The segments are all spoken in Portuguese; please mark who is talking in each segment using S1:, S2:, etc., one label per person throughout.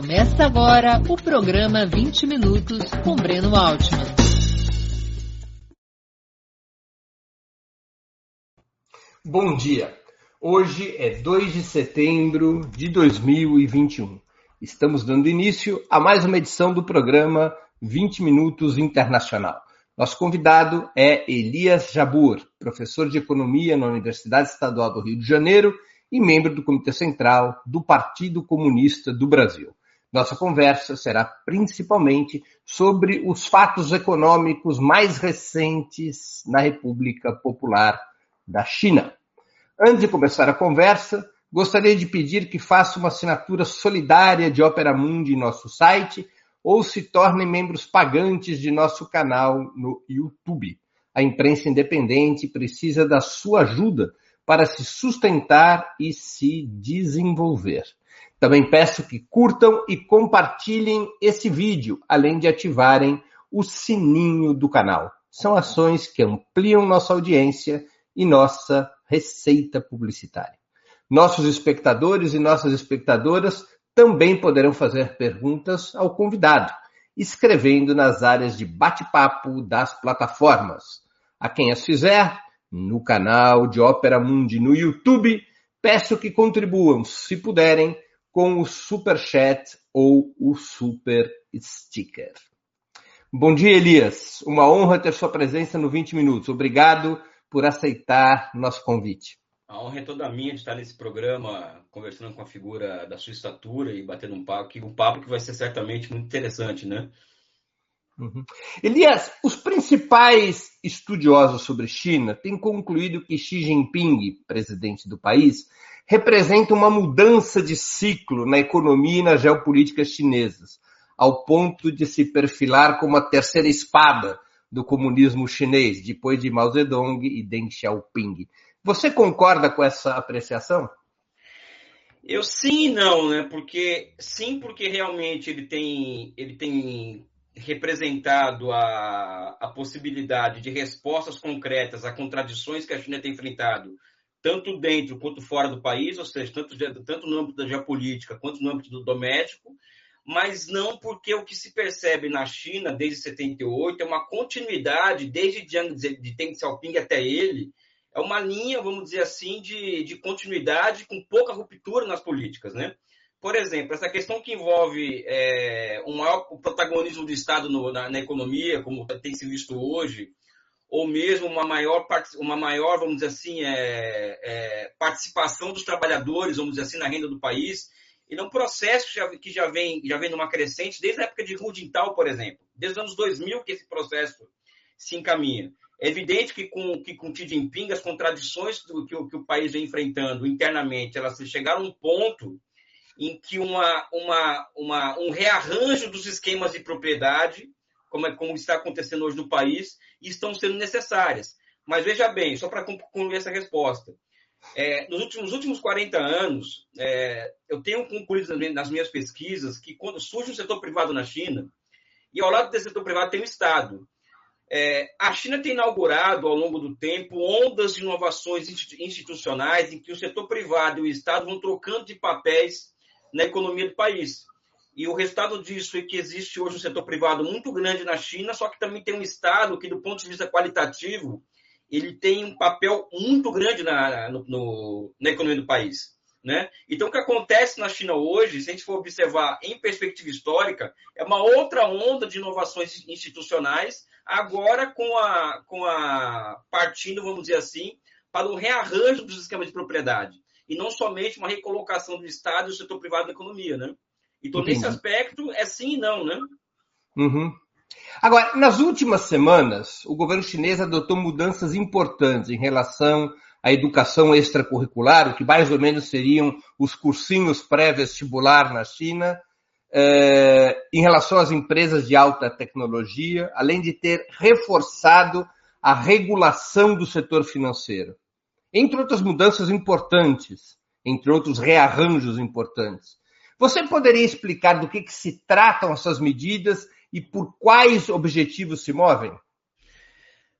S1: Começa agora o programa 20 Minutos com Breno Altman.
S2: Bom dia. Hoje é 2 de setembro de 2021. Estamos dando início a mais uma edição do programa 20 Minutos Internacional. Nosso convidado é Elias Jabur, professor de economia na Universidade Estadual do Rio de Janeiro e membro do Comitê Central do Partido Comunista do Brasil. Nossa conversa será principalmente sobre os fatos econômicos mais recentes na República Popular da China. Antes de começar a conversa, gostaria de pedir que faça uma assinatura solidária de Opera Mundi em nosso site ou se tornem membros pagantes de nosso canal no YouTube. A imprensa independente precisa da sua ajuda para se sustentar e se desenvolver. Também peço que curtam e compartilhem esse vídeo, além de ativarem o sininho do canal. São ações que ampliam nossa audiência e nossa receita publicitária. Nossos espectadores e nossas espectadoras também poderão fazer perguntas ao convidado, escrevendo nas áreas de bate-papo das plataformas. A quem as fizer, no canal de Ópera Mundi no YouTube, peço que contribuam, se puderem, com o Super Chat ou o Super Sticker. Bom dia, Elias. Uma honra ter sua presença no 20 Minutos. Obrigado por aceitar nosso convite.
S3: A honra é toda minha de estar nesse programa, conversando com a figura da sua estatura e batendo um papo, um papo que vai ser certamente muito interessante, né?
S2: Uhum. Elias, os principais estudiosos sobre China têm concluído que Xi Jinping, presidente do país, representa uma mudança de ciclo na economia e na geopolítica chinesas, ao ponto de se perfilar como a terceira espada do comunismo chinês, depois de Mao Zedong e Deng Xiaoping. Você concorda com essa apreciação?
S3: Eu sim e não, né? Porque sim, porque realmente ele tem, ele tem representado a, a possibilidade de respostas concretas a contradições que a China tem enfrentado tanto dentro quanto fora do país, ou seja, tanto, tanto no âmbito da geopolítica quanto no âmbito do doméstico, mas não porque o que se percebe na China desde 78 é uma continuidade, desde de Deng Xiaoping até ele, é uma linha, vamos dizer assim, de, de continuidade com pouca ruptura nas políticas, né? Por exemplo, essa questão que envolve é, um maior protagonismo do Estado no, na, na economia, como tem se visto hoje, ou mesmo uma maior, uma maior vamos dizer assim, é, é, participação dos trabalhadores, vamos dizer assim, na renda do país. Ele é um processo que já, que já, vem, já vem numa crescente desde a época de Hu Jintao, por exemplo. Desde os anos 2000 que esse processo se encaminha. É evidente que com, que com Xi Jinping as contradições do, que, o, que o país vem enfrentando internamente, elas chegaram a um ponto em que uma, uma, uma, um rearranjo dos esquemas de propriedade como, é, como está acontecendo hoje no país, e estão sendo necessárias. Mas veja bem, só para concluir essa resposta. É, nos, últimos, últimos 40 anos, é, eu tenho concluído nas minhas pesquisas que quando surge um setor privado na China, e ao lado desse setor privado tem o Estado. É, a China tem inaugurado, ao longo do tempo, ondas de inovações institucionais em que o setor privado e o Estado vão trocando de papéis na economia do país. E o resultado disso é que existe hoje um setor privado muito grande na China, só que também tem um Estado que, do ponto de vista qualitativo, ele tem um papel muito grande na, no, no, na economia do país. Né? Então, o que acontece na China hoje, se a gente for observar em perspectiva histórica, é uma outra onda de inovações institucionais, agora com a, com a partindo, vamos dizer assim, para o rearranjo dos esquemas de propriedade. E não somente uma recolocação do Estado e do setor privado na economia. Né? Então, Entendi. nesse aspecto, é sim e não, né?
S2: Uhum. Agora, nas últimas semanas, o governo chinês adotou mudanças importantes em relação à educação extracurricular, o que mais ou menos seriam os cursinhos pré-vestibular na China, eh, em relação às empresas de alta tecnologia, além de ter reforçado a regulação do setor financeiro. Entre outras mudanças importantes, entre outros rearranjos importantes. Você poderia explicar do que, que se tratam essas medidas e por quais objetivos se movem?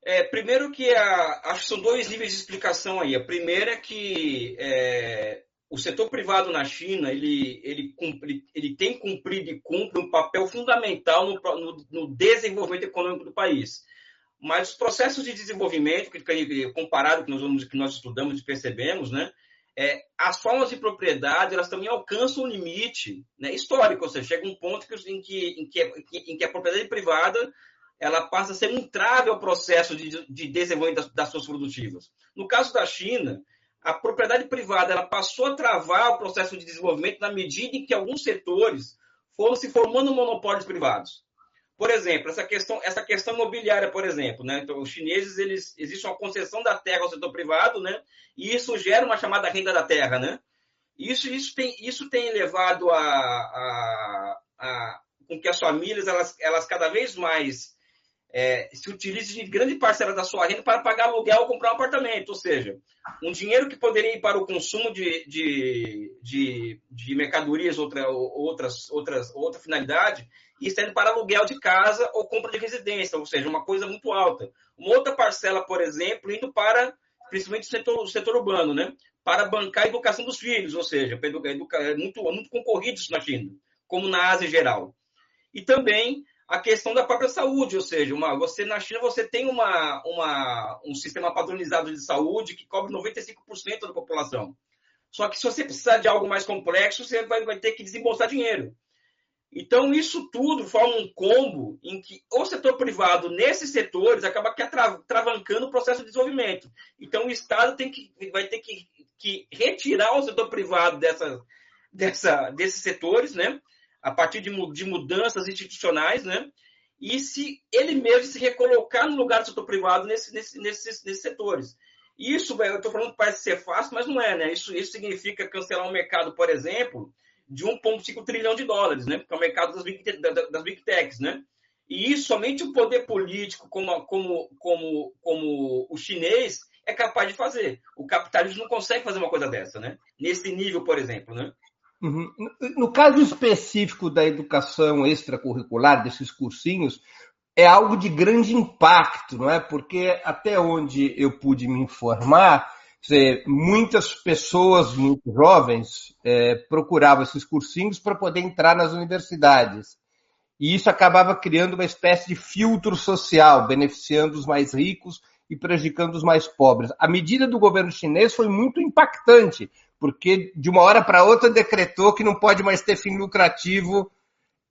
S3: É, primeiro que a, acho que são dois níveis de explicação aí. A primeira é que é, o setor privado na China ele, ele, ele, ele tem cumprido e cumpre um papel fundamental no, no, no, desenvolvimento econômico do país. Mas os processos de desenvolvimento, comparado com nós, que nós estudamos e percebemos, né, é, as formas de propriedade elas também alcançam um limite né, histórico, ou seja, chega um ponto em, que, em, que, em que a propriedade privada ela passa a ser um trave ao processo de, de desenvolvimento das, das suas produtivas. No caso da China, a propriedade privada ela passou a travar o processo de desenvolvimento na medida em que alguns setores foram se formando monopólios privados. Por exemplo, essa questão, essa questão imobiliária, por exemplo, né? Então, os chineses, eles existe uma concessão da terra ao setor privado, né? E isso gera uma chamada renda da terra, né? Isso, isso tem, isso tem levado a, a, a com que as famílias elas, elas cada vez mais é, se utilize de grande parcela da sua renda para pagar aluguel ou comprar um apartamento. Ou seja, um dinheiro que poderia ir para o consumo de, de, de, de mercadorias, outra, outras, outras, outra finalidade, e indo para aluguel de casa ou compra de residência, ou seja, uma coisa muito alta. Uma outra parcela, por exemplo, indo para, principalmente o setor, setor urbano, né? para bancar a educação dos filhos, ou seja, é muito, muito concorrido isso na China, como na Ásia em geral. E também a questão da própria saúde, ou seja, uma, você na China você tem uma, uma, um sistema padronizado de saúde que cobre 95% da população. Só que se você precisar de algo mais complexo, você vai, vai ter que desembolsar dinheiro. Então, isso tudo forma um combo em que o setor privado, nesses setores, acaba que travancando o processo de desenvolvimento. Então, o Estado tem que, vai ter que, que retirar o setor privado dessa, dessa, desses setores, né? a partir de, de mudanças institucionais, né? E se ele mesmo se recolocar no lugar do setor privado nesse, nesse, nesses, nesses setores. Isso, eu estou falando que parece ser fácil, mas não é, né? Isso, isso significa cancelar um mercado, por exemplo, de 1,5 trilhão de dólares, né? Que é o mercado das big, das big techs, né? E isso somente o poder político, como, como, como, como o chinês, é capaz de fazer. O capitalismo não consegue fazer uma coisa dessa, né? Nesse nível, por exemplo, né?
S2: Uhum. No caso específico da educação extracurricular, desses cursinhos, é algo de grande impacto, não é? Porque até onde eu pude me informar, muitas pessoas muito jovens é, procuravam esses cursinhos para poder entrar nas universidades. E isso acabava criando uma espécie de filtro social, beneficiando os mais ricos e prejudicando os mais pobres. A medida do governo chinês foi muito impactante, porque de uma hora para outra decretou que não pode mais ter fim lucrativo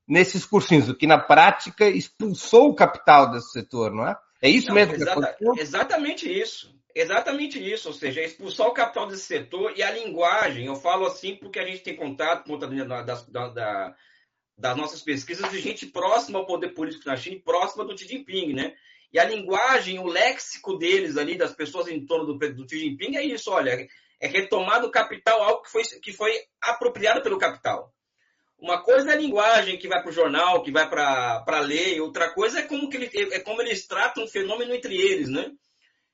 S2: nesses cursinhos, o que na prática expulsou o capital desse setor, não é? É isso não, mesmo
S3: exata, Exatamente isso. Exatamente isso, ou seja, expulsar o capital desse setor e a linguagem, eu falo assim porque a gente tem contato com da, da, da, das nossas pesquisas de gente próxima ao poder político na China, próxima do Xi Jinping, né? E a linguagem, o léxico deles ali, das pessoas em torno do, do Xi Jinping, é isso, olha, é retomar do capital algo que foi, que foi apropriado pelo capital. Uma coisa é a linguagem que vai para o jornal, que vai para a lei, outra coisa é como, que ele, é como eles tratam o fenômeno entre eles, né?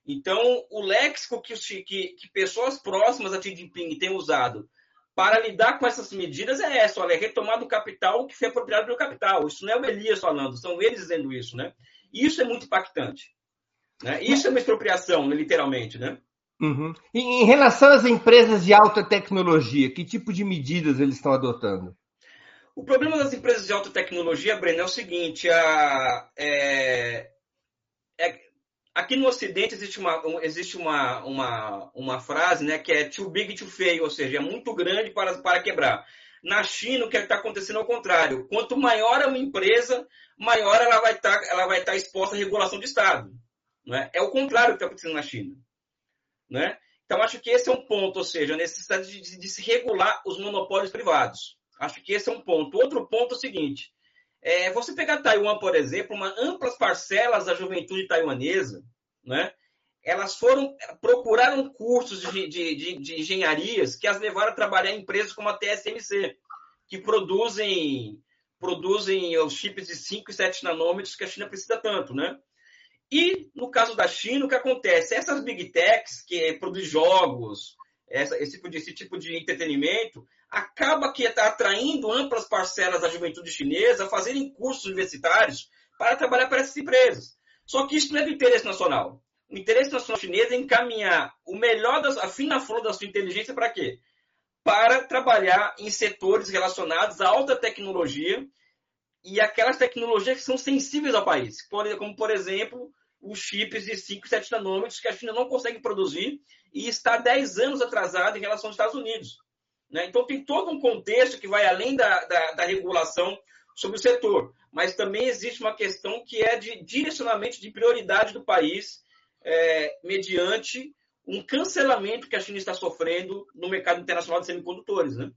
S3: Então, o léxico que, que, que pessoas próximas a Xi Jinping têm usado para lidar com essas medidas é essa, olha, é retomar do capital que foi apropriado pelo capital. Isso não é o Elias falando, são eles dizendo isso, né? Isso é muito impactante. Né? Isso é uma expropriação, literalmente, né?
S2: Uhum. E em relação às empresas de alta tecnologia, que tipo de medidas eles estão adotando?
S3: O problema das empresas de alta tecnologia, Breno, é o seguinte: a, é, é, aqui no Ocidente existe, uma, existe uma, uma, uma frase né, que é too big to fail, ou seja, é muito grande para, para quebrar. Na China, o que está acontecendo é o contrário. Quanto maior é uma empresa, maior ela vai estar, tá, tá exposta à regulação do Estado. Né? É o contrário que está acontecendo na China. Né? Então, acho que esse é um ponto, ou seja, a necessidade de, de, de, se regular os monopólios privados. Acho que esse é um ponto. Outro ponto é o seguinte: é, você pegar Taiwan, por exemplo, uma amplas parcelas da juventude taiwanesa, né? elas foram procuraram cursos de, de, de, engenharias que as levaram a trabalhar em empresas como a TSMC, que produzem produzem os chips de 5 e 7 nanômetros que a China precisa tanto, né? E no caso da China, o que acontece? Essas big techs que produzem jogos, essa, esse, tipo de, esse tipo de entretenimento, acaba que está atraindo amplas parcelas da juventude chinesa a fazerem cursos universitários para trabalhar para essas empresas. Só que isso não é do interesse nacional. O interesse nacional chinês é encaminhar o melhor, das, a fina flor da sua inteligência para quê? para trabalhar em setores relacionados à alta tecnologia e aquelas tecnologias que são sensíveis ao país, como, por exemplo, os chips de 5 e 7 nanômetros que a China não consegue produzir e está 10 anos atrasada em relação aos Estados Unidos. Né? Então, tem todo um contexto que vai além da, da, da, regulação sobre o setor, mas também existe uma questão que é de direcionamento de prioridade do país é, mediante um cancelamento que a China está sofrendo no mercado internacional de semicondutores. Né?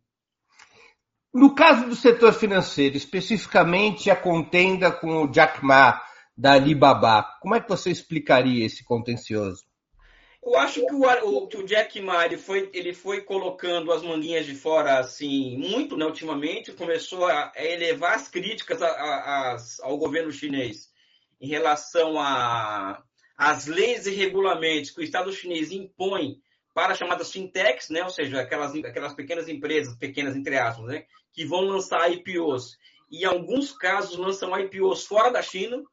S2: No caso do setor financeiro, especificamente a contenda com o Jack Ma da Alibaba, como é que você explicaria esse contencioso?
S3: Eu acho que o, que o Jack Ma ele foi, ele foi colocando as manguinhas de fora assim muito, né, ultimamente, começou a, a elevar as críticas a, a, ao governo chinês em relação às leis e regulamentos que o Estado chinês impõe para chamadas fintechs, né, ou seja, aquelas, aquelas pequenas empresas, pequenas entre aspas, né, que vão lançar IPOs e, em alguns casos, lançam IPOs fora da China,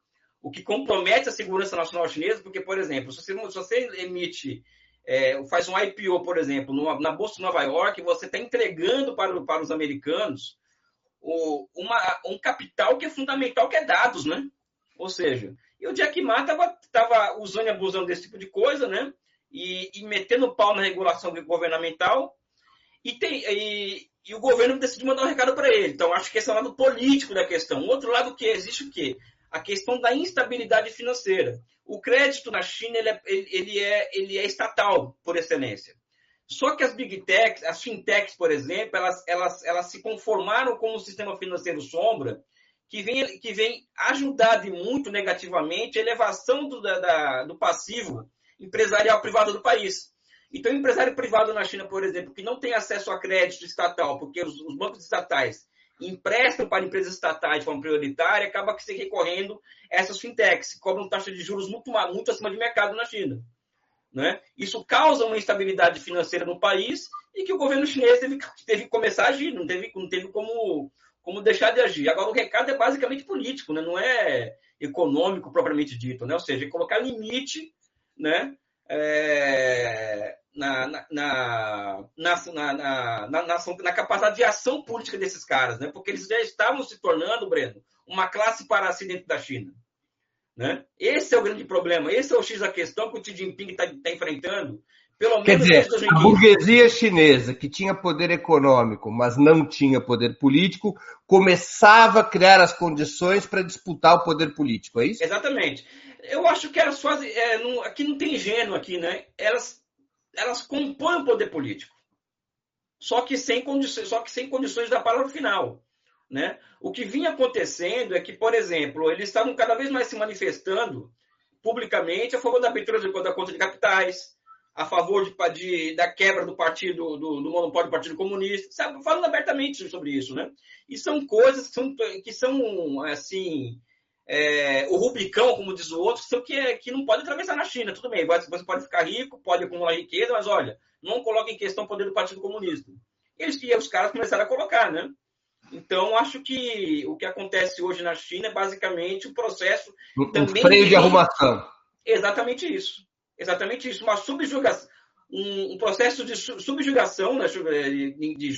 S3: o que compromete a segurança nacional chinesa, porque, por exemplo, se você, se você emite, é, faz um IPO, por exemplo, numa, na Bolsa de Nova York, você está entregando para, para os americanos o, uma, um capital que é fundamental, que é dados, né? Ou seja, e o Jack Ma estava usando e abusando desse tipo de coisa, né? E, e metendo pau na regulação governamental, e, tem, e, e o governo decidiu mandar um recado para ele. Então, acho que esse é o lado político da questão. O outro lado que existe o quê? A questão da instabilidade financeira. O crédito na China ele é, ele é, ele é estatal, por excelência. Só que as big techs, as fintechs, por exemplo, elas, elas, elas se conformaram com um sistema financeiro sombra que vem, que vem ajudar de muito negativamente a elevação do, da, do passivo empresarial privado do país. Então, o empresário privado na China, por exemplo, que não tem acesso a crédito estatal, porque os, os bancos estatais emprestam para empresas estatais de forma prioritária, acaba que se recorrendo a essas fintechs, que cobram taxa de juros muito, muito acima de mercado na China. Né? Isso causa uma instabilidade financeira no país e que o governo chinês teve, teve que começar a agir, não teve, não teve como, como deixar de agir. Agora, o recado é basicamente político, né? não é econômico propriamente dito, né? ou seja, é colocar limite né? É, na, na, na, na, capacidade de ação política desses caras, né? porque eles já estavam se tornando, Breno, uma classe para si dentro da China. Né? Esse é o grande problema, esse é o X da questão que o Xi Jinping está tá enfrentando. Pelo
S2: Quer dizer, a burguesia chinesa, que tinha poder econômico, mas não tinha poder político, começava a criar as condições para disputar o poder político, é isso?
S3: Exatamente eu acho que elas fazem. É, não, aqui não tem ingênuo aqui, né? Elas, elas compõem o poder político. Só que sem condições, só que sem condições da palavra final. Né? O que vinha acontecendo é que, por exemplo, eles estavam cada vez mais se manifestando publicamente a favor da abertura da conta de capitais, a favor de, de, da quebra do partido, do, do, monopólio do Partido Comunista, sabe? falando abertamente sobre isso, né? E são coisas que são, que são assim, é, o Rubicão, como diz o outro, que, é, que não pode atravessar na China. Tudo bem, você pode ficar rico, pode acumular riqueza, mas olha, não coloque em questão o poder do Partido Comunista. Eles e os caras começaram a colocar, né? Então, acho que o que acontece hoje na China é basicamente o um processo.
S2: Um também freio de arrumação.
S3: Exatamente isso. Exatamente isso. Uma subjugação. Um, um processo de subjugação, né? de, de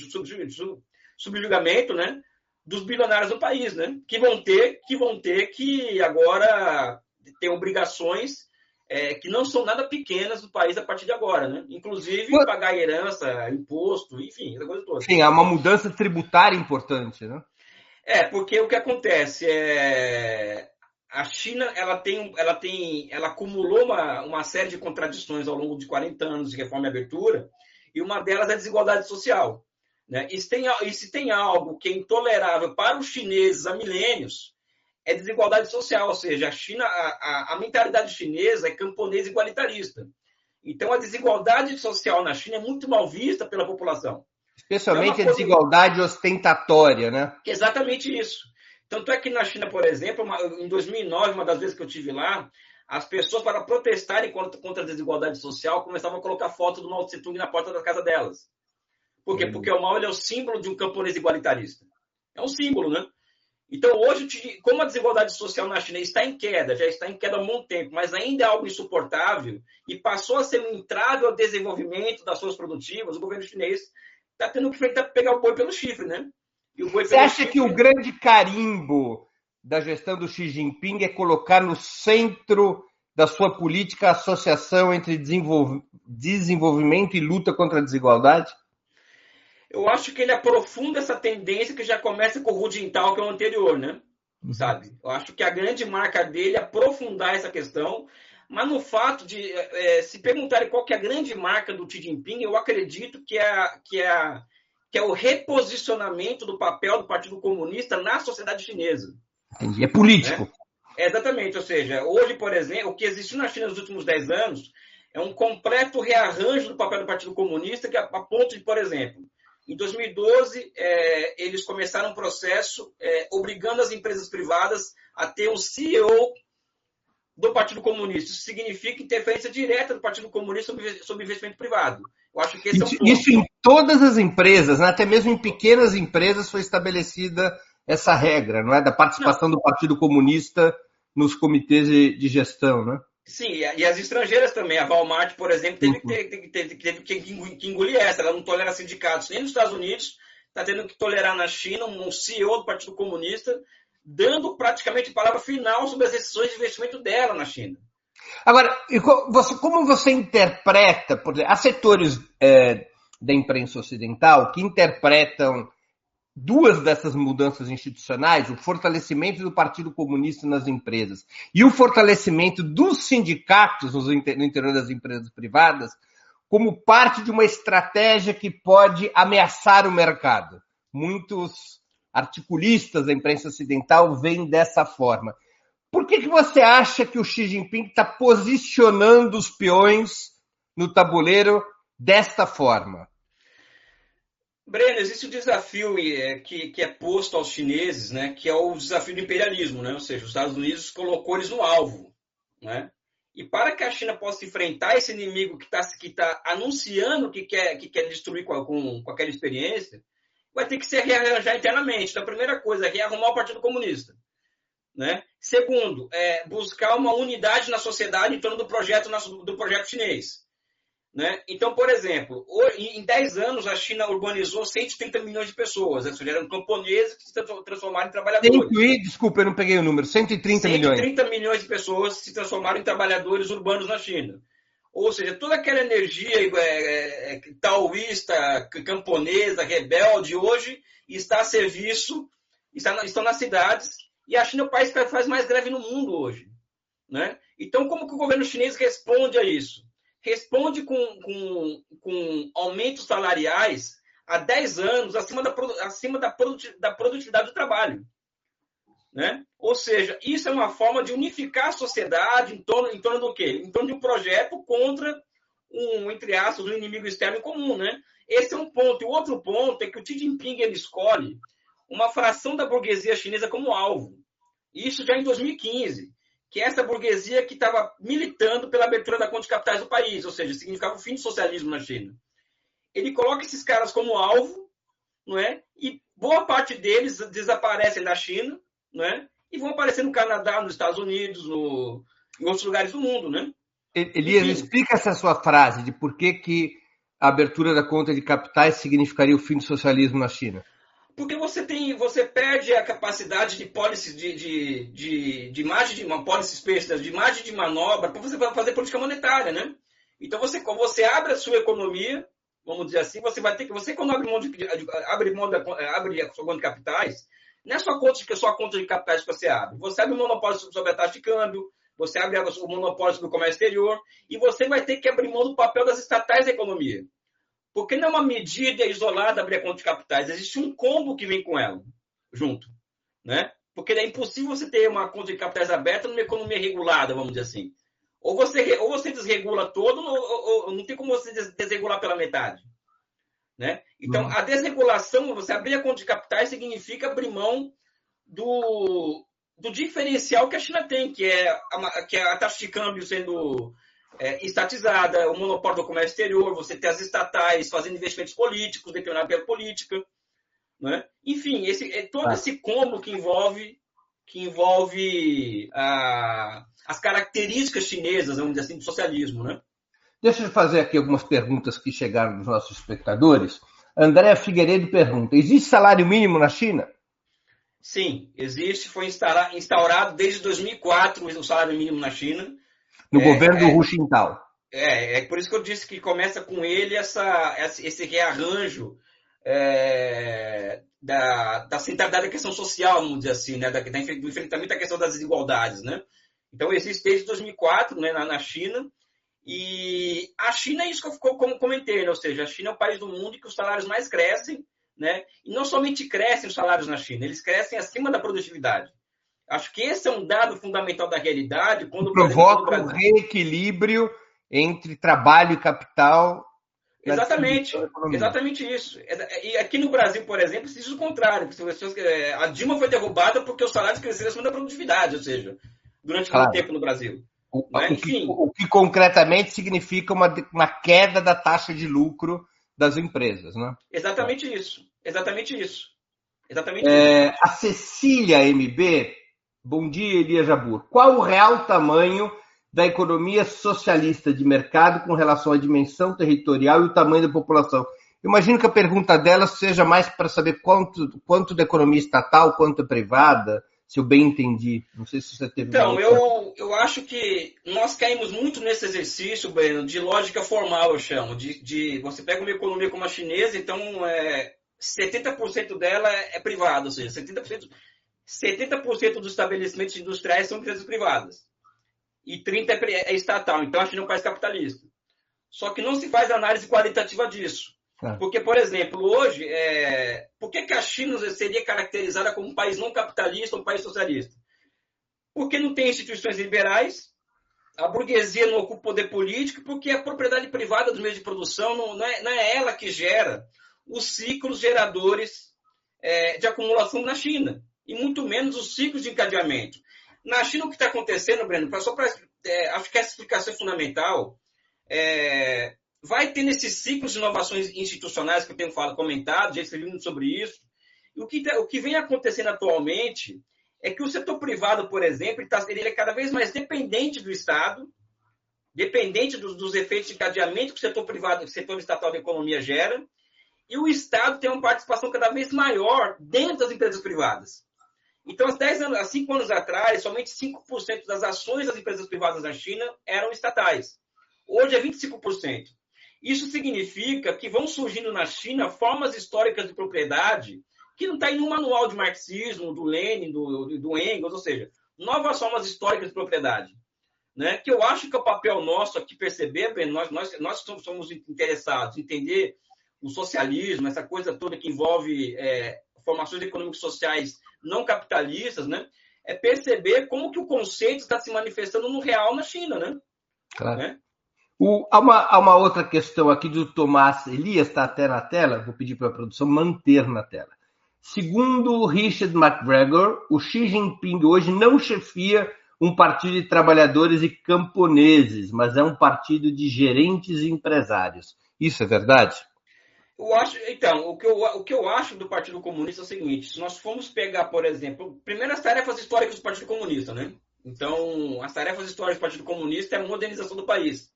S3: subjugamento, né? Dos bilionários do país, né? Que vão ter que vão ter que agora ter obrigações é, que não são nada pequenas do país a partir de agora, né? Inclusive Mas... pagar herança, imposto, enfim, essa coisa toda.
S2: Sim, há uma mudança tributária importante, né?
S3: É, porque o que acontece é a China ela tem, ela tem, ela acumulou uma, uma série de contradições ao longo de 40 anos de reforma e abertura, e uma delas é a desigualdade social. Né? E, se tem, e se tem algo que é intolerável para os chineses há milênios, é desigualdade social, ou seja, a China, a, a, a mentalidade chinesa é camponesa igualitarista. Então, a desigualdade social na China é muito mal vista pela população.
S2: Especialmente então, é a desigualdade ostentatória, né?
S3: Exatamente isso. Tanto é que na China, por exemplo, uma, em 2009, uma das vezes que eu tive lá, as pessoas, para protestarem contra, contra a desigualdade social, começavam a colocar foto do Mao Tse Tung na porta da casa delas. Por quê? Uhum. Porque o Mao é o símbolo de um camponês igualitarista. É um símbolo, né? Então, hoje, como a desigualdade social na China está em queda, já está em queda há muito tempo, mas ainda é algo insuportável e passou a ser um entrave ao desenvolvimento das suas produtivas, o governo chinês está tendo que pegar o boi pelo chifre, né?
S2: Você acha chifre... que o grande carimbo da gestão do Xi Jinping é colocar no centro da sua política a associação entre desenvolvimento e luta contra a desigualdade?
S3: Eu acho que ele aprofunda essa tendência que já começa com o Hu Jintao, que é o anterior, né? Uhum. Sabe? Eu acho que a grande marca dele é aprofundar essa questão, mas no fato de é, se perguntarem qual que é a grande marca do Xi Jinping, eu acredito que é, que é, que é o reposicionamento do papel do Partido Comunista na sociedade chinesa.
S2: Entendi. É político. Né?
S3: É, exatamente. Ou seja, hoje, por exemplo, o que existiu na China nos últimos 10 anos é um completo rearranjo do papel do Partido Comunista, que a, a ponto de, por exemplo, em 2012, é, eles começaram um processo é, obrigando as empresas privadas a ter um CEO do Partido Comunista. Isso significa interferência direta do Partido Comunista sobre, investimento privado.
S2: Eu acho que esse isso, é um isso em todas as empresas, né? até mesmo em pequenas empresas foi estabelecida essa regra, não é? Da participação não. do Partido Comunista nos comitês de, de gestão, né?
S3: Sim, e as estrangeiras também. A Walmart, por exemplo, teve, uhum. teve, teve, teve, que engolir essa. Ela não tolera sindicatos nem nos Estados Unidos, está tendo que tolerar na China um CEO do Partido Comunista, dando praticamente palavra final sobre as decisões de investimento dela na China.
S2: Agora, como você interpreta, por exemplo, há setores é, da imprensa ocidental que interpretam duas dessas mudanças institucionais, o fortalecimento do Partido Comunista nas empresas e o fortalecimento dos sindicatos no interior das empresas privadas, como parte de uma estratégia que pode ameaçar o mercado. Muitos articulistas da imprensa ocidental veem dessa forma. Por que, que você acha que o Xi Jinping está posicionando os peões no tabuleiro desta forma?
S3: Breno, existe um desafio é, que, que, é posto aos chineses, né, que é o desafio do imperialismo, né? ou seja, os Estados Unidos colocou eles no alvo. Né? E para que a China possa enfrentar esse inimigo que está que tá anunciando que quer, que quer destruir com, com, com aquela experiência, vai ter que se rearranjar internamente. Então, a primeira coisa é rearrumar o Partido Comunista. Né? Segundo, é buscar uma unidade na sociedade em torno do projeto, do projeto chinês. Né? Então, por exemplo, em 10 anos a China urbanizou 130 milhões de pessoas, ou seja, eram camponeses que se transformaram em trabalhadores.
S2: Incluir, desculpa, eu não peguei o número, 130 milhões.
S3: 130 milhões de pessoas se transformaram em trabalhadores urbanos na China. Ou seja, toda aquela energia é, é, é taoísta, camponesa, rebelde, hoje está a serviço, está, estão nas cidades, e a China é o país que faz mais greve no mundo hoje. Né? Então, como que o governo chinês responde a isso? Responde com, com, com aumentos salariais há 10 anos acima da, acima da, da produtividade do trabalho. Né? Ou seja, isso é uma forma de unificar a sociedade em torno, em torno do quê? Em torno de um projeto contra um, entre aspas, um inimigo externo comum. Né? Esse é um ponto. E o outro ponto é que o Xi Jinping ele escolhe uma fração da burguesia chinesa como alvo. Isso já em 2015 que é essa burguesia que estava militando pela abertura da conta de capitais do país, ou seja, significava o fim do socialismo na China. Ele coloca esses caras como alvo, não é? E boa parte deles desaparecem da China, não é? E vão aparecer no Canadá, nos Estados Unidos, no, em outros lugares do mundo, né?
S2: Elias, explica essa sua frase de por que, que a abertura da conta de capitais significaria o fim do socialismo na China
S3: porque você tem, você perde a capacidade de policy, de, de, de, de margem de uma policy space, de margem de manobra para você fazer política monetária, né? Então você, você abre a sua economia, vamos dizer assim, você vai ter que, você quando abre mão de, abre mão da, abre a sua conta de capitais, não é só conta, só conta de capitais que você abre. Você abre o monopólio sobre a taxa de câmbio, você abre o monopólio sobre o comércio exterior, e você vai ter que abrir mão do papel das estatais da economia. Porque não é uma medida isolada abrir a conta de capitais, existe um combo que vem com ela, junto. Né? Porque é impossível você ter uma conta de capitais aberta numa economia regulada, vamos dizer assim. Ou você, ou você desregula todo, ou, ou não tem como você desregular pela metade. Né? Então, uhum. a desregulação, você abrir a conta de capitais, significa abrir mão do, do diferencial que a China tem, que é a, que é a taxa de câmbio sendo é, estatizada, o monopólio do comércio exterior, você ter as estatais fazendo investimentos políticos, determinados pela política. Né? Enfim, esse, é todo ah. esse combo que envolve, que envolve a, as características chinesas, vamos dizer assim, do socialismo. Né?
S2: Deixa eu fazer aqui algumas perguntas que chegaram dos nossos espectadores. Andréa Figueiredo pergunta: existe salário mínimo na China?
S3: Sim, existe. Foi instaurado desde 2004 o salário mínimo na China.
S2: No é, governo do é, Hu Jintao.
S3: É, é por isso que eu disse que começa com ele essa, esse rearranjo é, da, da centralidade da questão social, vamos dizer assim, né, da, da, do enfrentamento à questão das desigualdades. Né? Então, existe desde 2004 né, na, na China. E a China é isso que eu como comentei, né? ou seja, a China é o país do mundo em que os salários mais crescem, né? E não somente crescem os salários na China, eles crescem acima da produtividade. Acho que esse é um dado fundamental da realidade. Quando
S2: provoca Brasil... um reequilíbrio entre trabalho e capital.
S3: Exatamente, exatamente isso. E aqui no Brasil, por exemplo, se diz o contrário. É, a Dilma foi derrubada porque os salários cresceram acima da produtividade, ou seja, durante claro. muito tempo no Brasil.
S2: O, né? o, que, o, que, concretamente significa uma, uma queda da taxa de lucro das empresas, né?
S3: Exatamente isso. Exatamente isso.
S2: Exatamente é, isso. A Cecília MB, bom dia, Elia Jabur. Qual o real tamanho da economia socialista de mercado com relação à dimensão territorial e o tamanho da população? Imagino que a pergunta dela seja mais para saber quanto, quanto da economia estatal, quanto é privada, se eu bem entendi. Não sei se você teve.
S3: Então, eu, eu acho que nós caímos muito nesse exercício, Breno, de lógica formal, eu chamo. De, de você pega uma economia como a chinesa, então é, 70% dela é privada, ou seja, 70%, 70 dos estabelecimentos industriais são empresas privadas. E 30% é, é estatal. Então a China é um país capitalista. Só que não se faz análise qualitativa disso. É. Porque, por exemplo, hoje, é... por que, que a China seria caracterizada como um país não capitalista ou um país socialista? Porque não tem instituições liberais, a burguesia não ocupa poder político, porque a propriedade privada dos meios de produção não, não, é, não é, ela que gera os ciclos geradores é, de acumulação na China, e muito menos os ciclos de encadeamento. Na China, o que está acontecendo, Breno, só para. É, acho que essa explicação é fundamental. É, vai ter nesses ciclos de inovações institucionais que eu tenho falado, comentado, já escrevi sobre isso. O que, tá, o que vem acontecendo atualmente é que o setor privado, por exemplo, ele, tá, ele é cada vez mais dependente do Estado, dependente dos, dos efeitos de encadeamento que o setor privado, o setor estatal da economia gera, e o Estado tem uma participação cada vez maior dentro das empresas privadas. Então, há, 10 anos, há 5 anos atrás, somente 5% das ações das empresas privadas na China eram estatais. Hoje é 25%. Isso significa que vão surgindo na China formas históricas de propriedade que não está em nenhum manual de marxismo, do Lenin, do, do Engels, ou seja, novas formas históricas de propriedade. Né? Que eu acho que é o papel nosso aqui perceber, bem, nós, nós, nós somos interessados em entender o socialismo, essa coisa toda que envolve é, formações econômicas sociais não capitalistas, né? é perceber como que o conceito está se manifestando no real na China. Né?
S2: Claro. Né? O, há, uma, há, uma, outra questão aqui do Tomás Elias, está até na tela, vou pedir para a produção manter na tela. Segundo Richard McGregor, o Xi Jinping hoje não chefia um partido de trabalhadores e camponeses, mas é um partido de gerentes e empresários. Isso é verdade?
S3: Eu acho, então, o que, eu, o que eu acho do Partido Comunista é o seguinte: se nós formos pegar, por exemplo, primeiras tarefas históricas do Partido Comunista, né? Então, as tarefas históricas do Partido Comunista é a modernização do país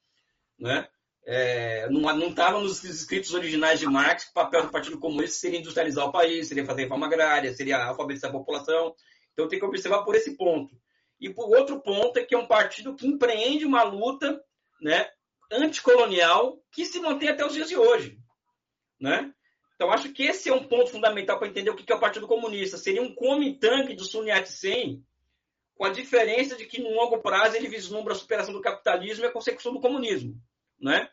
S3: né? É, não estava nos escritos originais de Marx que o papel do Partido Comunista seria industrializar o país, seria fazer reforma agrária, seria alfabetizar a população. Então tem que observar por esse ponto. E por outro ponto é que é um partido que empreende uma luta né, anticolonial que se mantém até os dias de hoje. Né? Então acho que esse é um ponto fundamental para entender o que é o Partido Comunista. Seria um come-tanque do Sun Yat-sen, com a diferença de que no longo prazo ele vislumbra a superação do capitalismo e a consecução do comunismo. Né?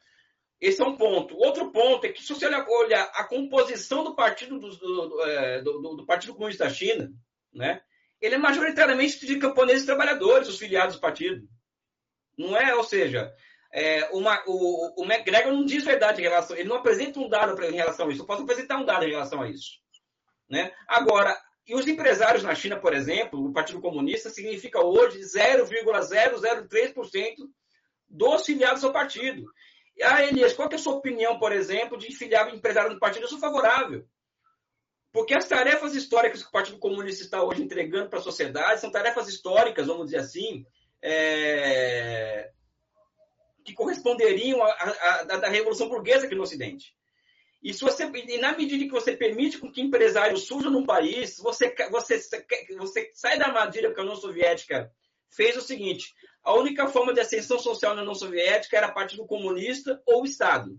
S3: Esse é um ponto. Outro ponto é que, se você olhar a composição do Partido, do, do, é, do, do Partido Comunista da China, né? ele é majoritariamente de camponeses trabalhadores, os filiados do partido. Não é, ou seja, é, uma, o, o McGregor não diz verdade em relação, ele não apresenta um dado em relação a isso. Eu posso apresentar um dado em relação a isso. Né? Agora, e os empresários na China, por exemplo, o Partido Comunista significa hoje 0,003% dos filiados ao partido. E, ah, Elias, qual é a sua opinião, por exemplo, de filiar empresário do partido? Eu sou favorável. Porque as tarefas históricas que o Partido Comunista está hoje entregando para a sociedade são tarefas históricas, vamos dizer assim, é... que corresponderiam à, da Revolução Burguesa aqui no Ocidente. E, você, e na medida que você permite com que empresário surja num país, você, você, você sai da armadilha que a União Soviética fez o seguinte: a única forma de ascensão social na União Soviética era Partido Comunista ou Estado.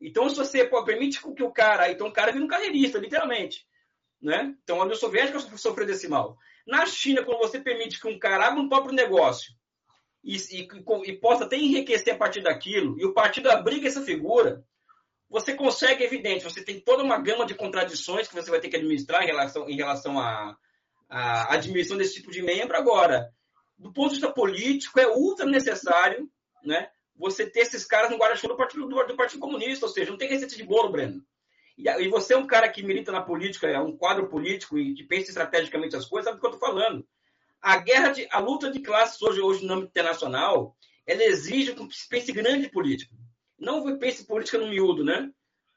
S3: Então, se você pô, permite que o cara. Então, o cara vira um carreirista, literalmente. Né? Então, a União Soviética sofreu desse mal. Na China, quando você permite que um cara abra um próprio negócio e, e, e possa até enriquecer a partir daquilo, e o partido abriga essa figura, você consegue, evidente, você tem toda uma gama de contradições que você vai ter que administrar em relação, em relação à, à admissão desse tipo de membro. Agora, do ponto de vista político, é ultra necessário né, você ter esses caras no guarda-chuva do partido, do, do partido Comunista, ou seja, não tem receita de bolo, Breno. E, e, você é um cara que milita na política, é um quadro político e que pensa estrategicamente as coisas, sabe o que eu estou falando. A guerra, de, a luta de classes hoje, hoje no âmbito internacional, ela exige que se pense grande política. Não pense política no miúdo, né?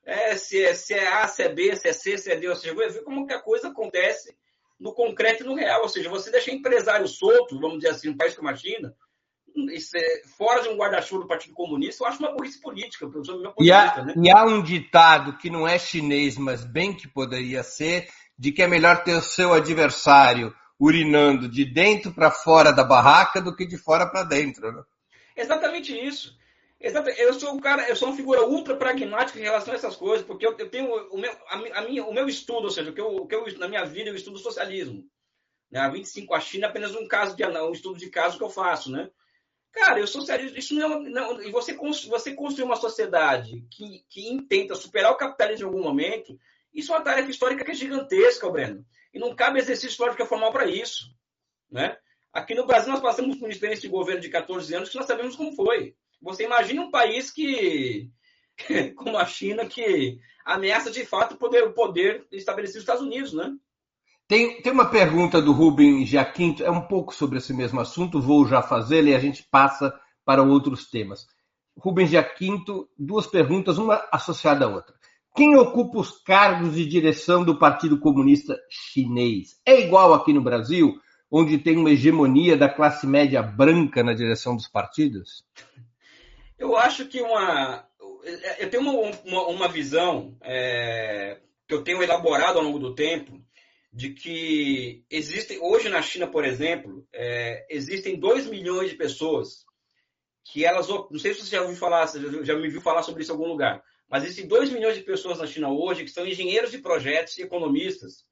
S3: É, se, é, se é A, se é B, se é C, se é D, ou seja, ver como que a coisa acontece no concreto e no real. Ou seja, você deixa empresário solto, vamos dizer assim, um país como a China, é, fora de um guarda-chuva do Partido Comunista, eu acho uma burrice política,
S2: e, há, né? e há um ditado que não é chinês, mas bem que poderia ser, de que é melhor ter o seu adversário urinando de dentro para fora da barraca do que de fora para dentro. Né?
S3: Exatamente isso. Eu sou um cara, eu sou uma figura ultra pragmática em relação a essas coisas, porque eu, tenho o meu, a, minha, o meu estudo, ou seja, o que, eu, o que eu, na minha vida eu estudo socialismo. Né? A 25 a China é apenas um caso de um estudo de caso que eu faço, né? Cara, eu socialismo, isso não, é não e você você construir uma sociedade que, que intenta superar o capitalismo em algum momento, isso é uma tarefa histórica que é gigantesca, Breno. E não cabe exercício histórico é formal para isso, né? Aqui no Brasil nós passamos por uma experiência de governo de 14 anos que nós sabemos como foi. Você imagina um país que, como a China, que ameaça de fato o poder, poder estabelecido nos Estados Unidos, né?
S2: Tem, tem uma pergunta do Rubem Jaquinto, é um pouco sobre esse mesmo assunto, vou já fazê-la e a gente passa para outros temas. Rubem Jaquinto, duas perguntas, uma associada à outra. Quem ocupa os cargos de direção do Partido Comunista Chinês? É igual aqui no Brasil, onde tem uma hegemonia da classe média branca na direção dos partidos?
S3: Eu acho que uma. Eu tenho uma, uma, uma visão é, que eu tenho elaborado ao longo do tempo de que existem, hoje na China, por exemplo, é, existem 2 milhões de pessoas que elas. Não sei se você já ouviu falar, já me viu falar sobre isso em algum lugar, mas existem 2 milhões de pessoas na China hoje que são engenheiros de projetos e economistas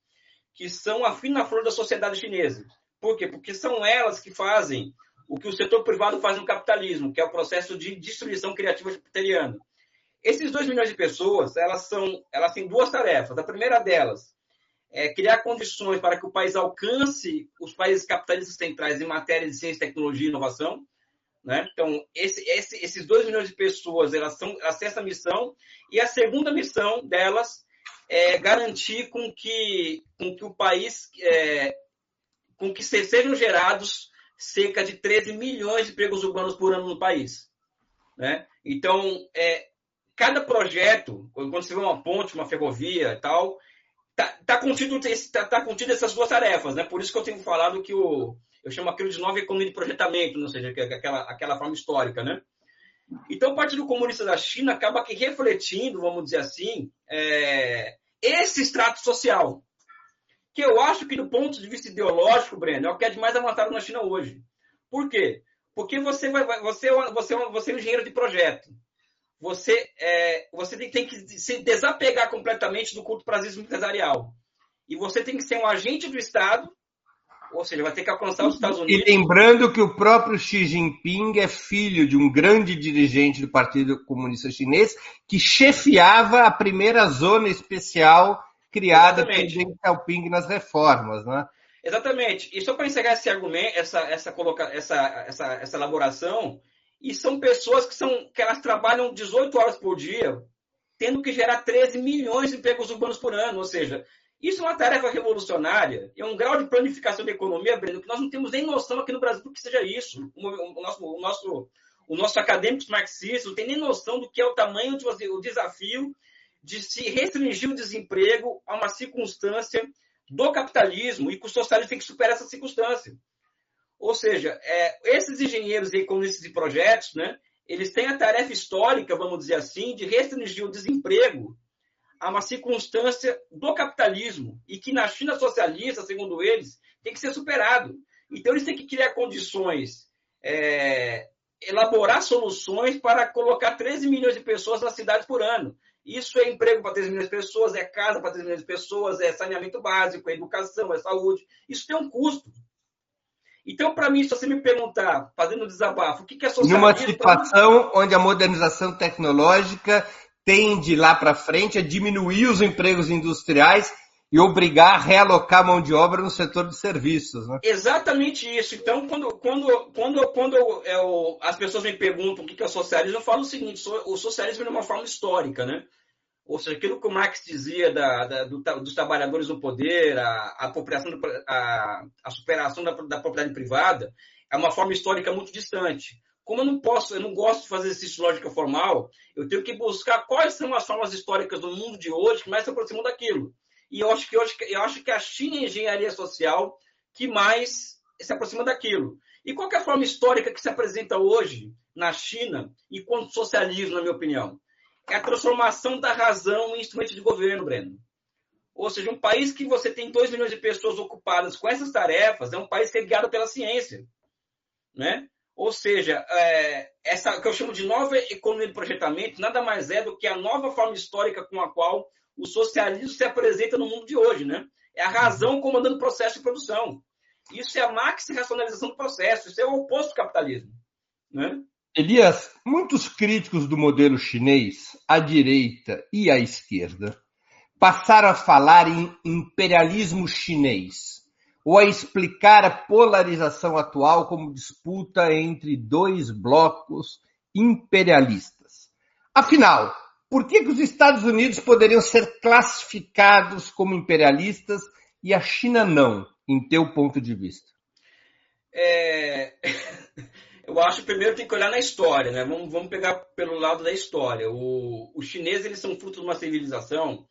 S3: que são a fina flor da sociedade chinesa. Por quê? Porque são elas que fazem o que o setor privado faz no capitalismo, que é o processo de destruição criativa jupiteriana. Esses 2 milhões de pessoas, elas, são, elas têm duas tarefas. A primeira delas é criar condições para que o país alcance os países capitalistas centrais em matéria de ciência, tecnologia e inovação. Né? Então, esse, esse, esses 2 milhões de pessoas, elas, são, elas têm essa missão. E a segunda missão delas é garantir com que, com que o país, é, com que sejam gerados cerca de 13 milhões de empregos urbanos por ano no país. Né? Então, é, cada projeto, quando você vê uma ponte, uma ferrovia e tal, está tá contido, tá, tá contido essas duas tarefas. Né? Por isso que eu tenho falado que o, eu chamo aquilo de nova economia de projetamento, ou seja, aquela, aquela forma histórica. Né? Então, o Partido Comunista da China acaba que refletindo, vamos dizer assim, é, esse extrato social que eu acho que, do ponto de vista ideológico, Breno, é o que é de mais avançado na China hoje. Por quê? Porque você, vai, você, é você, é você é um engenheiro de projeto. Você, é, você tem, tem, que se desapegar completamente do curto prazismo empresarial. E você tem que ser um agente do Estado, ou seja, vai ter que alcançar os Estados Unidos.
S2: E lembrando que o próprio Xi Jinping é filho de um grande dirigente do Partido Comunista Chinês que chefiava a primeira zona especial criada Exatamente. pelo Deng Xiaoping nas reformas, né?
S3: Exatamente. E só para encerrar esse argumento, essa, essa, coloca, essa, essa, essa elaboração, e são pessoas que, são, que elas trabalham 18 horas por dia, tendo que gerar 13 milhões de empregos urbanos por ano. Ou seja, isso é uma tarefa revolucionária, é um grau de planificação da economia, Breno, que nós não temos nem noção aqui no Brasil do que seja isso. O, nosso, o nosso, o nosso acadêmico marxista não tem nem noção do que é o tamanho do desafio de se restringir o desemprego a uma circunstância do capitalismo e que o socialismo tem que superar essa circunstância. Ou seja, é, esses engenheiros e economistas de projetos, né, eles têm a tarefa histórica, vamos dizer assim, de restringir o desemprego a uma circunstância do capitalismo e que na China socialista, segundo eles, tem que ser superado. Então, eles têm que criar condições, é, elaborar soluções para colocar 13 milhões de pessoas nas cidades por ano. Isso é emprego para 13 milhões de pessoas, é casa para 13 milhões de pessoas, é saneamento básico, é educação, é saúde. Isso tem um custo. Então, para mim, se você me perguntar, fazendo um desabafo, o que é socialismo...
S2: Numa situação onde a modernização tecnológica tende lá para frente a diminuir os empregos industriais e obrigar a realocar mão de obra no setor de serviços. Né?
S3: Exatamente isso. Então, quando, quando, quando, quando eu, eu, as pessoas me perguntam o que é o socialismo, eu falo o seguinte: o socialismo é uma forma histórica, né? Ou seja, aquilo que o Marx dizia da, da, do, dos trabalhadores no poder, a, a, apropriação, a, a superação da, da propriedade privada, é uma forma histórica muito distante. Como eu não posso, eu não gosto de fazer exercício lógica formal, eu tenho que buscar quais são as formas históricas do mundo de hoje que mais se aproximam daquilo. E eu acho que hoje, eu acho que a China é a engenharia social que mais se aproxima daquilo. E qual é a forma histórica que se apresenta hoje na China enquanto socialismo, na minha opinião? É a transformação da razão em instrumento de governo, Breno. Ou seja, um país que você tem 2 milhões de pessoas ocupadas com essas tarefas é um país que é guiado pela ciência. Né? Ou seja, é, essa que eu chamo de nova economia de projetamento nada mais é do que a nova forma histórica com a qual o socialismo se apresenta no mundo de hoje, né? É a razão comandando o processo de produção. Isso é a maxi racionalização do processo, isso é o oposto do capitalismo, né?
S2: Elias, muitos críticos do modelo chinês, à direita e à esquerda, passaram a falar em imperialismo chinês, ou a explicar a polarização atual como disputa entre dois blocos imperialistas. Afinal, por que, que os Estados Unidos poderiam ser classificados como imperialistas e a China não, em teu ponto de vista?
S3: É... Eu acho que primeiro tem que olhar na história, né? Vamos, vamos pegar pelo lado da história. O, os chineses eles são fruto de uma civilização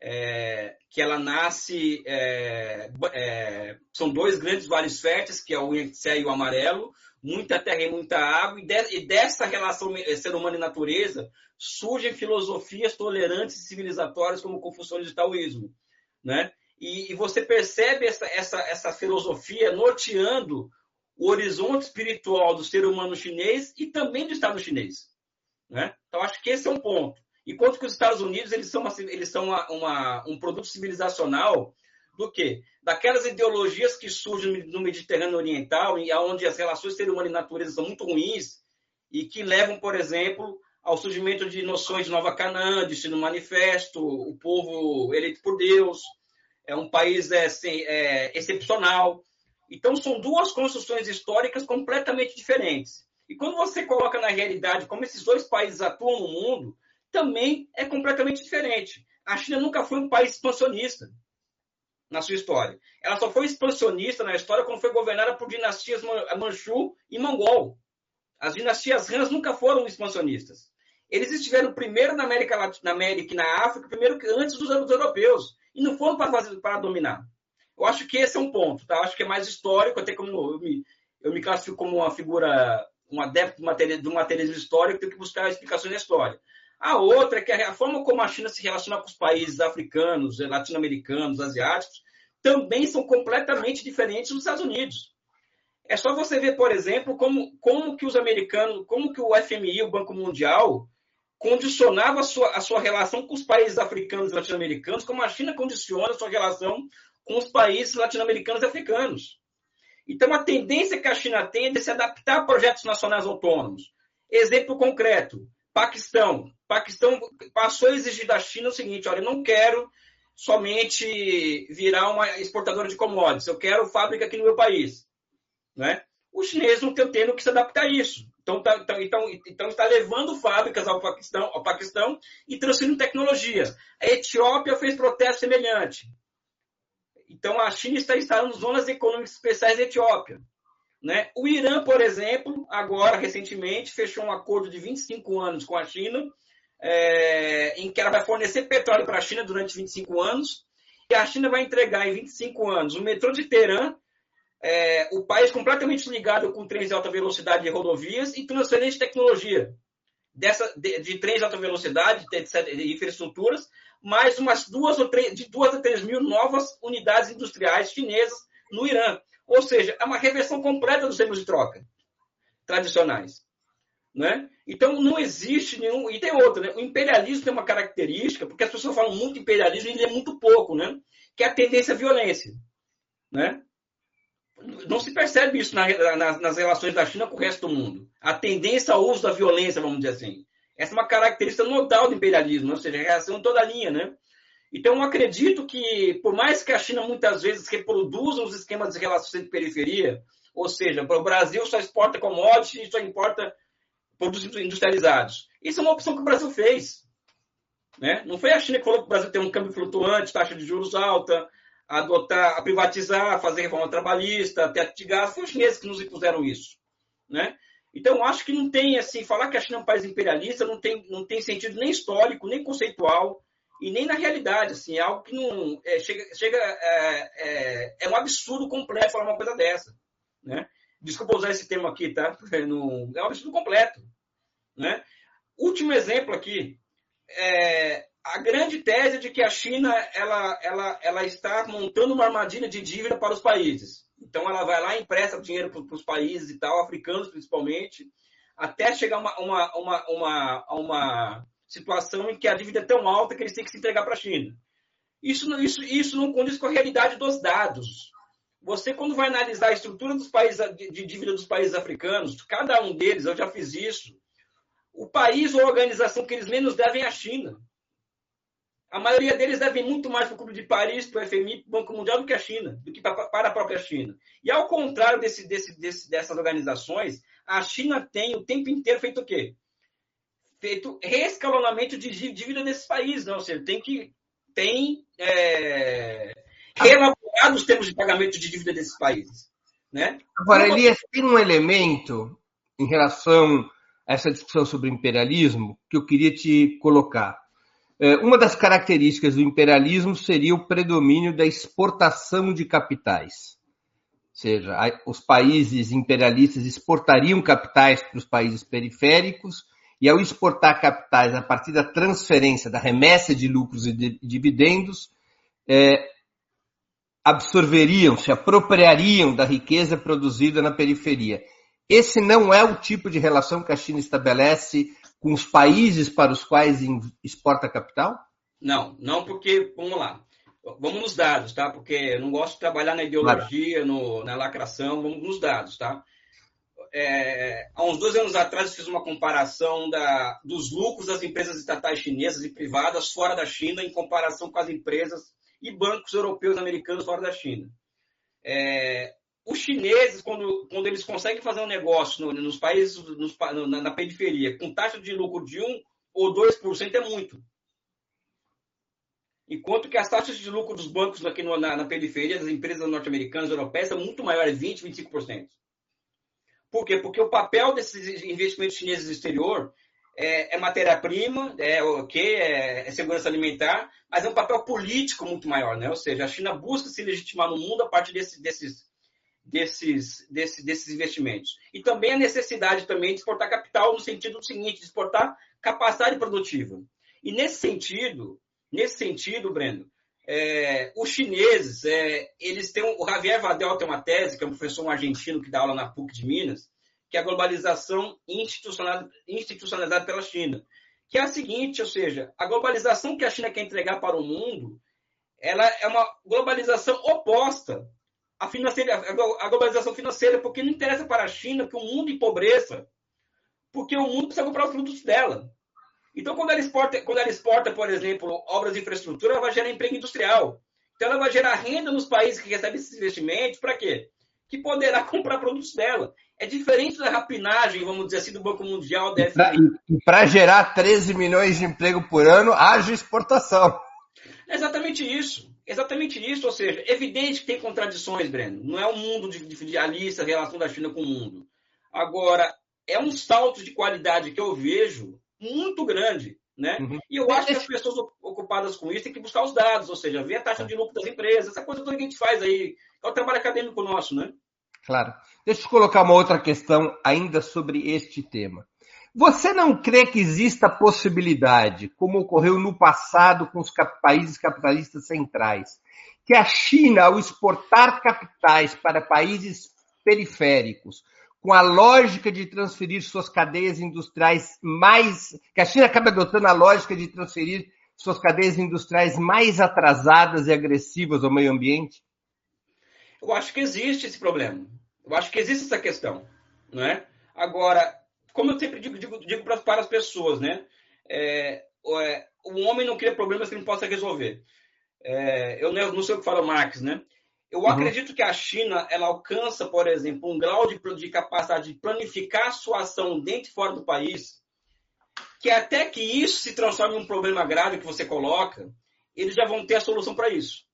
S3: é, que ela nasce. É, é, são dois grandes vales férteis, que é o Yangtze e o Amarelo, muita terra e muita água, e, de, e dessa relação ser humano e natureza surgem filosofias tolerantes e civilizatórias como o confucionismo e o taoísmo. Né? E, e, você percebe essa, essa, essa filosofia norteando o horizonte espiritual do ser humano chinês e também do Estado chinês. Né? Então, acho que esse é um ponto. Enquanto que os Estados Unidos eles são, uma, eles são uma, uma, um produto civilizacional do quê? Daquelas ideologias que surgem no Mediterrâneo Oriental, e onde as relações ser humano e natureza são muito ruins, e que levam, por exemplo, ao surgimento de noções de Nova Canaã, Destino Manifesto, o povo eleito por Deus, é um país é, é, excepcional. Então, são duas construções históricas completamente diferentes. E quando você coloca na realidade como esses dois países atuam no mundo, também é completamente diferente. A China nunca foi um país expansionista na sua história. Ela só foi expansionista na história quando foi governada por dinastias Manchu e Mongol. As dinastias Han nunca foram expansionistas. Eles estiveram primeiro na América Latina, na América e na África, primeiro antes dos, europeus, e não foram para, fazer, para dominar. Eu acho que esse é um ponto, tá? Eu acho que é mais histórico, até como eu me, eu me classifico como uma figura, um adepto do materialismo histórico, tenho que buscar explicações da história. A outra é que a forma como a China se relaciona com os países africanos, latino-americanos, asiáticos, também são completamente diferentes dos Estados Unidos. É só você ver, por exemplo, como, como que os americanos, como que o FMI, o Banco Mundial, condicionava a sua, a sua relação com os países africanos e latino-americanos, como a China condiciona a sua relação com os países latino-americanos e africanos. Então, a tendência que a China tem é de se adaptar a projetos nacionais autônomos. Exemplo concreto: Paquistão. Paquistão passou a exigir da China o seguinte: olha, eu não quero somente virar uma exportadora de commodities, eu quero fábrica aqui no meu país. Né? Os chineses não estão tendo que se adaptar a isso. Então, tá, então, então, então está levando fábricas ao Paquistão, ao Paquistão e transferindo tecnologia. A Etiópia fez protesto semelhante. Então, a China está instalando zonas econômicas especiais na Etiópia. Né? O Irã, por exemplo, agora, recentemente, fechou um acordo de 25 anos com a China, é, em que ela vai fornecer petróleo para a China durante 25 anos, e a China vai entregar em 25 anos o metrô de Teherã, é, o país completamente ligado com trens de alta velocidade e rodovias e transferência de tecnologia dessa, de, de trens de alta velocidade, de, de infraestruturas, mais umas duas ou três, de duas a três mil novas unidades industriais chinesas no Irã. Ou seja, é uma reversão completa dos termos de troca tradicionais. Né? Então, não existe nenhum. E tem outra, né? o imperialismo tem uma característica, porque as pessoas falam muito imperialismo e é muito pouco, né? que é a tendência à violência. Né? Não se percebe isso na, na, nas relações da China com o resto do mundo. A tendência ao uso da violência, vamos dizer assim. Essa é uma característica notable do imperialismo, ou seja, a reação em toda a linha. Né? Então, eu acredito que, por mais que a China muitas vezes reproduza os esquemas de relações de periferia, ou seja, o Brasil só exporta commodities e só importa produtos industrializados. Isso é uma opção que o Brasil fez. Né? Não foi a China que falou que o Brasil tem um câmbio flutuante, taxa de juros alta, adotar, a privatizar, fazer reforma trabalhista, teto de gás. Foi os chineses que nos impuseram isso. Né? Então, acho que não tem, assim, falar que a China é um país imperialista não tem, não tem sentido nem histórico, nem conceitual, e nem na realidade. Assim, é algo que não. É, chega. chega é, é, é, um absurdo completo falar uma coisa dessa. Né? Desculpa usar esse termo aqui, tá? É, no, é um absurdo completo. Né? Último exemplo aqui. É, a grande tese de que a China ela, ela, ela está montando uma armadilha de dívida para os países. Então ela vai lá e empresta dinheiro para os países e tal, africanos principalmente, até chegar uma, uma, uma, uma, uma situação em que a dívida é tão alta que eles têm que se entregar para a China. Isso, isso, isso não condiz com a realidade dos dados. Você, quando vai analisar a estrutura dos países de dívida dos países africanos, cada um deles, eu já fiz isso, o país ou a organização que eles menos devem é a China. A maioria deles devem muito mais para o Clube de Paris, para o FMI, para o Banco Mundial do que a China, do que para a própria China. E ao contrário desse, desse, desse, dessas organizações, a China tem o tempo inteiro feito o quê? Feito reescalonamento de dívida desses países, não? Né? ou seja, tem que tem é, os termos de pagamento de dívida desses países. Né?
S2: Agora, Elias, tem um elemento em relação a essa discussão sobre imperialismo que eu queria te colocar. É, uma das características do imperialismo seria o predomínio da exportação de capitais. Ou seja, os países imperialistas exportariam capitais para os países periféricos, e ao exportar capitais a partir da transferência, da remessa de lucros e dividendos, é, absorveriam, se apropriariam da riqueza produzida na periferia. Esse não é o tipo de relação que a China estabelece com os países para os quais exporta capital?
S3: Não, não porque, vamos lá, vamos nos dados, tá? Porque eu não gosto de trabalhar na ideologia, claro. no, na lacração, vamos nos dados, tá? É, há uns dois anos atrás eu fiz uma comparação da, dos lucros das empresas estatais chinesas e privadas fora da China em comparação com as empresas e bancos europeus e americanos fora da China. É, os chineses, quando, quando eles conseguem fazer um negócio no, nos países, nos, na, na, periferia, com taxa de lucro de 1 ou 2% é muito. Enquanto que as taxas de lucro dos bancos aqui no, na, na, periferia, das empresas norte-americanas, europeias, são muito maiores, 20%, 25%. Por quê? Porque o papel desses investimentos chineses no exterior é, é matéria-prima, é ok, é, é, segurança alimentar, mas é um papel político muito maior, né? Ou seja, a China busca se legitimar no mundo a partir desse, desses, desses, desses, desses investimentos. E também a necessidade também de exportar capital no sentido seguinte, de exportar capacidade produtiva. E nesse sentido, nesse sentido, Breno, é, os chineses, é, eles têm, o Javier Vadel tem uma tese, que é um professor argentino que dá aula na PUC de Minas, que é a globalização institucionalizada, institucionalizada pela China, que é a seguinte, ou seja, a globalização que a China quer entregar para o mundo, ela é uma globalização oposta à, financeira, à globalização financeira, porque não interessa para a China que o mundo empobreça, porque o mundo precisa comprar os produtos dela. Então, quando ela exporta, quando ela exporta, por exemplo, obras de infraestrutura, ela vai gerar emprego industrial. Então, ela vai gerar renda nos países que recebem esses investimentos, para quê? Que poderá comprar produtos dela. É diferente da rapinagem, vamos dizer assim, do Banco Mundial.
S2: E para gerar 13 milhões de emprego por ano, haja exportação.
S3: É exatamente isso. Exatamente isso. Ou seja, é evidente que tem contradições, Breno. Não é um mundo de, de, de a relação da China com o mundo. Agora, é um salto de qualidade que eu vejo muito grande. Né? Uhum. E eu acho que as pessoas ocupadas com isso têm que buscar os dados, ou seja, ver a taxa de lucro das empresas, essa coisa toda que a gente faz aí. É o trabalho acadêmico nosso, né?
S2: Claro. Deixa eu colocar uma outra questão ainda sobre este tema. Você não crê que exista possibilidade, como ocorreu no passado com os países capitalistas centrais, que a China, ao exportar capitais para países periféricos, com a lógica de transferir suas cadeias industriais mais. que a China acaba adotando a lógica de transferir suas cadeias industriais mais atrasadas e agressivas ao meio ambiente?
S3: Eu acho que existe esse problema. Eu acho que existe essa questão. Não é? Agora, como eu sempre digo, digo, digo para as pessoas, né? É, é, o homem não cria problemas que não possa resolver. É, eu não sei o que fala o Marx, né? Eu uhum. acredito que a China ela alcança, por exemplo, um grau de, de capacidade de planificar a sua ação dentro e fora do país, que até que isso se transforme em um problema grave que você coloca, eles já vão ter a solução para isso.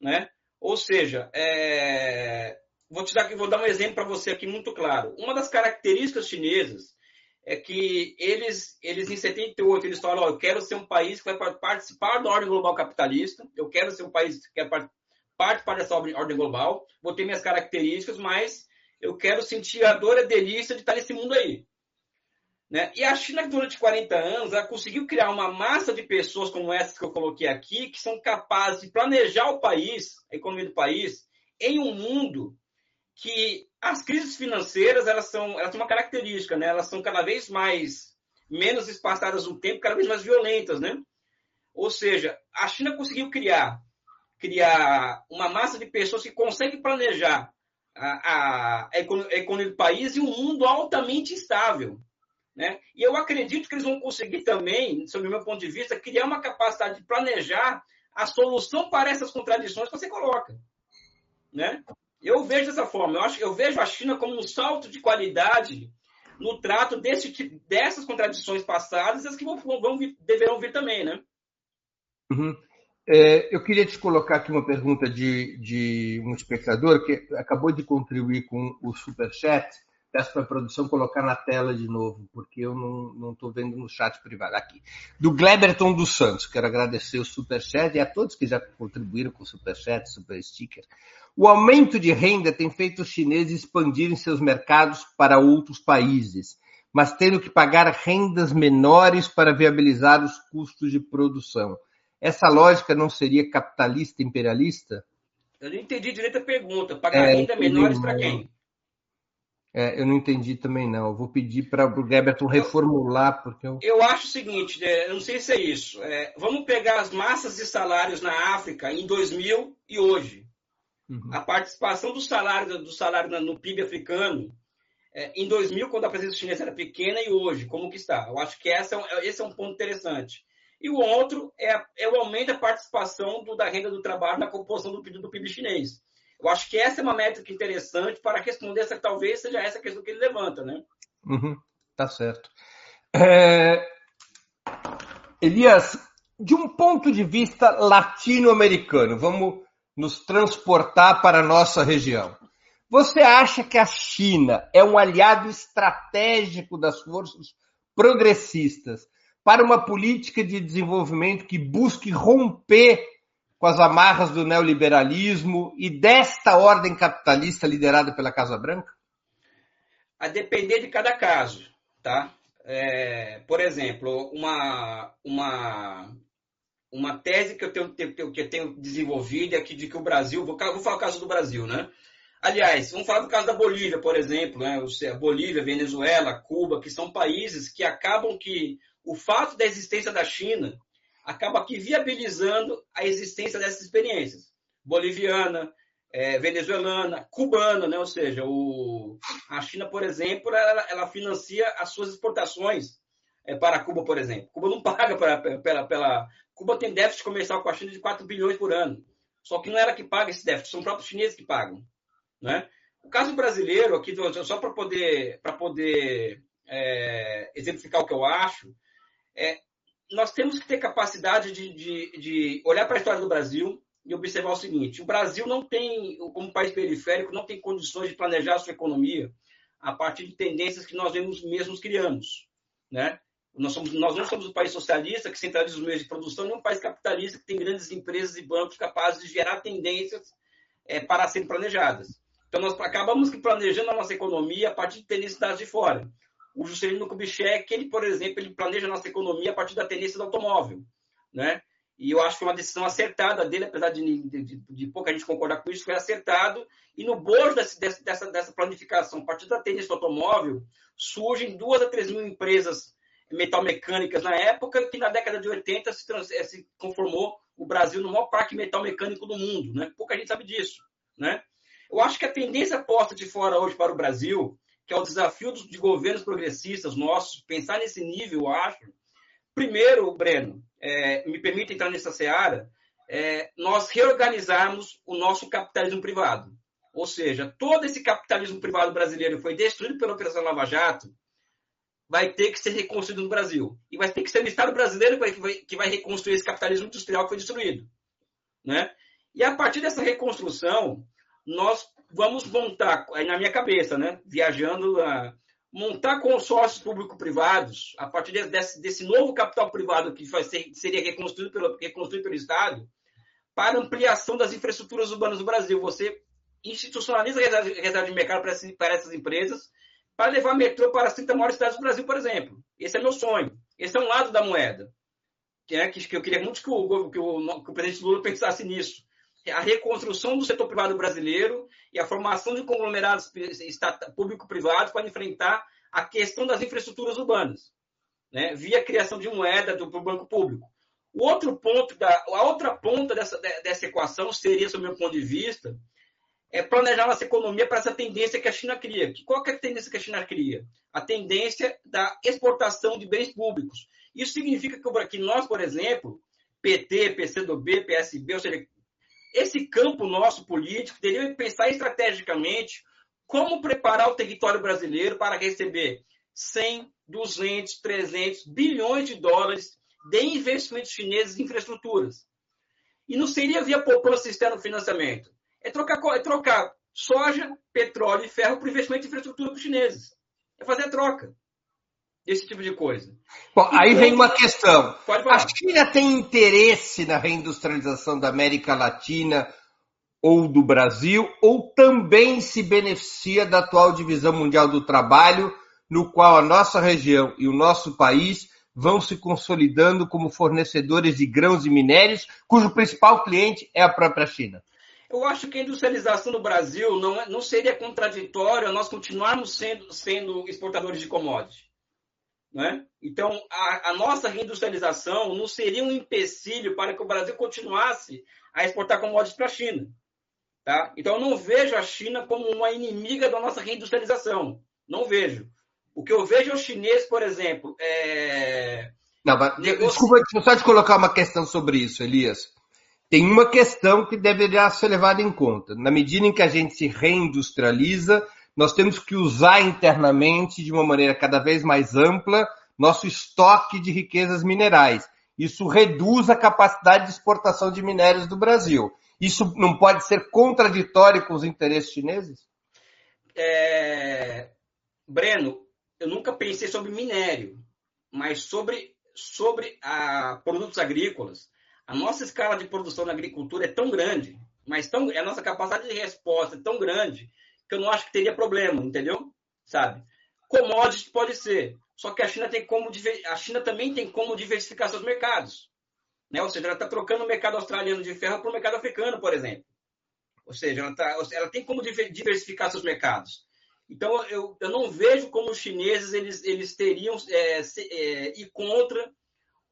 S3: Né? Ou seja, é... vou, te dar, vou dar um exemplo para você aqui muito claro. Uma das características chinesas é que eles, eles em 78, eles falam, oh, eu quero ser um país que vai participar da ordem global capitalista, eu quero ser um país que quer participar dessa ordem global, vou ter minhas características, mas eu quero sentir a dor e a delícia de estar nesse mundo aí. Né? E a China, durante 40 anos, ela conseguiu criar uma massa de pessoas como essas que eu coloquei aqui, que são capazes de planejar o país, a economia do país, em um mundo que as crises financeiras elas são, elas têm uma característica, né? elas são cada vez mais menos espaçadas no tempo, cada vez mais violentas. Né? Ou seja, a China conseguiu criar criar uma massa de pessoas que conseguem planejar a, a, a economia do país e um mundo altamente estável. Né? E eu acredito que eles vão conseguir também, sob o meu ponto de vista, criar uma capacidade de planejar a solução para essas contradições que você coloca. Né? Eu vejo dessa forma. Eu, acho, eu vejo a China como um salto de qualidade no trato desse, dessas contradições passadas e as que vão, vão deverão vir também. Né?
S2: Uhum. É, eu queria te colocar aqui uma pergunta de, de um espectador que acabou de contribuir com o Superchat. Peço para a produção colocar na tela de novo, porque eu não estou vendo no chat privado. Aqui. Do Gleberton dos Santos. Quero agradecer o Superchat e a todos que já contribuíram com o Superchat, Super Sticker. O aumento de renda tem feito os chineses expandirem seus mercados para outros países, mas tendo que pagar rendas menores para viabilizar os custos de produção. Essa lógica não seria capitalista imperialista?
S3: Eu não entendi direito a pergunta. Pagar é, renda menores para quem?
S2: É, eu não entendi também, não. Eu vou pedir para o Geberton reformular, porque eu...
S3: Eu acho o seguinte, né, eu não sei se é isso. É, vamos pegar as massas de salários na África em 2000 e hoje. Uhum. A participação do salário, do salário no PIB africano é, em 2000, quando a presença chinesa era pequena, e hoje, como que está? Eu acho que essa, é esse é um ponto interessante. E o outro é, é o aumento da participação do, da renda do trabalho na composição do do PIB chinês. Eu acho que essa é uma métrica interessante para responder essa, talvez seja essa questão que ele levanta, né?
S2: Uhum, tá certo. É... Elias, de um ponto de vista latino-americano, vamos nos transportar para a nossa região. Você acha que a China é um aliado estratégico das forças progressistas para uma política de desenvolvimento que busque romper com as amarras do neoliberalismo e desta ordem capitalista liderada pela Casa Branca?
S3: A depender de cada caso, tá? É, por exemplo, uma, uma, uma tese que eu tenho, que eu tenho desenvolvido é que, de que o Brasil, vou, vou falar o caso do Brasil, né? Aliás, vamos falar do caso da Bolívia, por exemplo, né? Bolívia, Venezuela, Cuba, que são países que acabam que o fato da existência da China acaba aqui viabilizando a existência dessas experiências. Boliviana, é, venezuelana, cubana, né? ou seja, o, a China, por exemplo, ela, ela financia as suas exportações é, para Cuba, por exemplo. Cuba não paga para, pela, pela. Cuba tem déficit comercial com a China de 4 bilhões por ano. Só que não é ela que paga esse déficit, são os próprios chineses que pagam. Né? O caso brasileiro, aqui, só para poder, poder é, exemplificar o que eu acho, é, nós temos que ter capacidade de, de, de olhar para a história do Brasil e observar o seguinte: o Brasil não tem, como país periférico, não tem condições de planejar a sua economia a partir de tendências que nós mesmos, criamos. Né? Nós, somos, nós não somos um país socialista que centraliza os meios de produção, nem um país capitalista que tem grandes empresas e bancos capazes de gerar tendências é, para serem planejadas. Então, nós acabamos planejando a nossa economia a partir de tendências de fora. O Juscelino Kubitschek, ele, por exemplo, ele planeja a nossa economia a partir da tendência do automóvel, né? E eu acho que uma decisão acertada dele, apesar de, de, de pouca gente concordar com isso, foi acertado. E no bojo desse, dessa, dessa planificação, a partir da tendência do automóvel, surgem duas a três mil empresas metalmecânicas na época, que na década de 80 se, trans, eh, se conformou o Brasil no maior parque metalmecânico do mundo. Né? Pouca gente sabe disso. Né? Eu acho que a tendência posta de fora hoje para o Brasil, que é o desafio dos, de governos progressistas nossos, pensar nesse nível, eu acho. Primeiro, Breno, é, me permita entrar nessa seara, é, nós reorganizarmos o nosso capitalismo privado. Ou seja, todo esse capitalismo privado brasileiro foi destruído pela Operação Lava Jato, vai ter que ser reconstruído no Brasil. E vai ter que ser o Estado brasileiro que vai, que vai reconstruir esse capitalismo industrial que foi destruído. Né? E a partir dessa reconstrução, nós vamos montar, aí na minha cabeça, né, viajando, a, montar consórcios público-privados, a partir desse, desse, novo capital privado que ser, seria reconstruído pelo, reconstruído pelo Estado, para ampliação das infraestruturas urbanas do Brasil. Você institucionaliza a reserva de mercado para, para essas empresas, para levar metrô para as 30 maiores cidades do Brasil, por exemplo. Esse é meu sonho. Esse é um lado da moeda. Que, é, que, que eu queria muito que o, que, o, que o presidente Lula pensasse nisso. A reconstrução do setor privado brasileiro e a formação de conglomerados público-privados para enfrentar a questão das infraestruturas urbanas, né? via criação de moeda do, banco público. O outro ponto, da, a outra ponta dessa, dessa equação seria, sob meu ponto de vista, é planejar nossa economia para essa tendência que a China cria. Qual é a tendência que a China cria? A tendência da exportação de bens públicos. Isso significa que nós, por exemplo, PT, PCdoB, PSB, ou seja, esse campo nosso político teria que pensar estrategicamente como preparar o território brasileiro para receber 100, 200, 300 bilhões de dólares de investimentos chineses em infraestruturas. E não seria via poupança externa financiamento é trocar, é trocar soja, petróleo e ferro por investimento em infraestrutura para os chineses. É fazer a troca. Esse tipo de coisa.
S2: Bom, aí vem uma questão. A China tem interesse na reindustrialização da América Latina ou do Brasil, ou também se beneficia da atual divisão mundial do trabalho, no qual a nossa região e o nosso país vão se consolidando como fornecedores de grãos e minérios, cujo principal cliente é a própria China?
S3: Eu acho que a industrialização no Brasil não, é, não seria contraditório a nós continuarmos sendo, sendo exportadores de commodities. Né? Então, a, a, nossa reindustrialização não seria um empecilho para que o Brasil continuasse a exportar commodities para a China. Tá? Então, eu não vejo a China como uma inimiga da nossa reindustrialização. Não vejo. O que eu vejo é os chineses, por exemplo. É...
S2: Não, mas, negoci... Desculpa, só te colocar uma questão sobre isso, Elias tem uma questão que deveria ser levada em conta. Na medida em que a gente se reindustrializa, nós temos que usar internamente, de uma maneira cada vez mais ampla, nosso estoque de riquezas minerais. Isso reduz a capacidade de exportação de minérios do Brasil. Isso não pode ser contraditório com os interesses chineses?
S3: É... Breno, eu nunca pensei sobre minério, mas sobre, sobre a produtos agrícolas a nossa escala de produção na agricultura é tão grande, mas tão, a nossa capacidade de resposta é tão grande que eu não acho que teria problema, entendeu? Sabe? Commodities pode ser, só que a China tem como a China também tem como diversificar seus mercados, né? Ou seja, ela está trocando o mercado australiano de ferro para o mercado africano, por exemplo. Ou seja, ela, tá, ela tem como diversificar seus mercados. Então, eu, eu não vejo como os chineses eles, eles teriam é, se, é, ir contra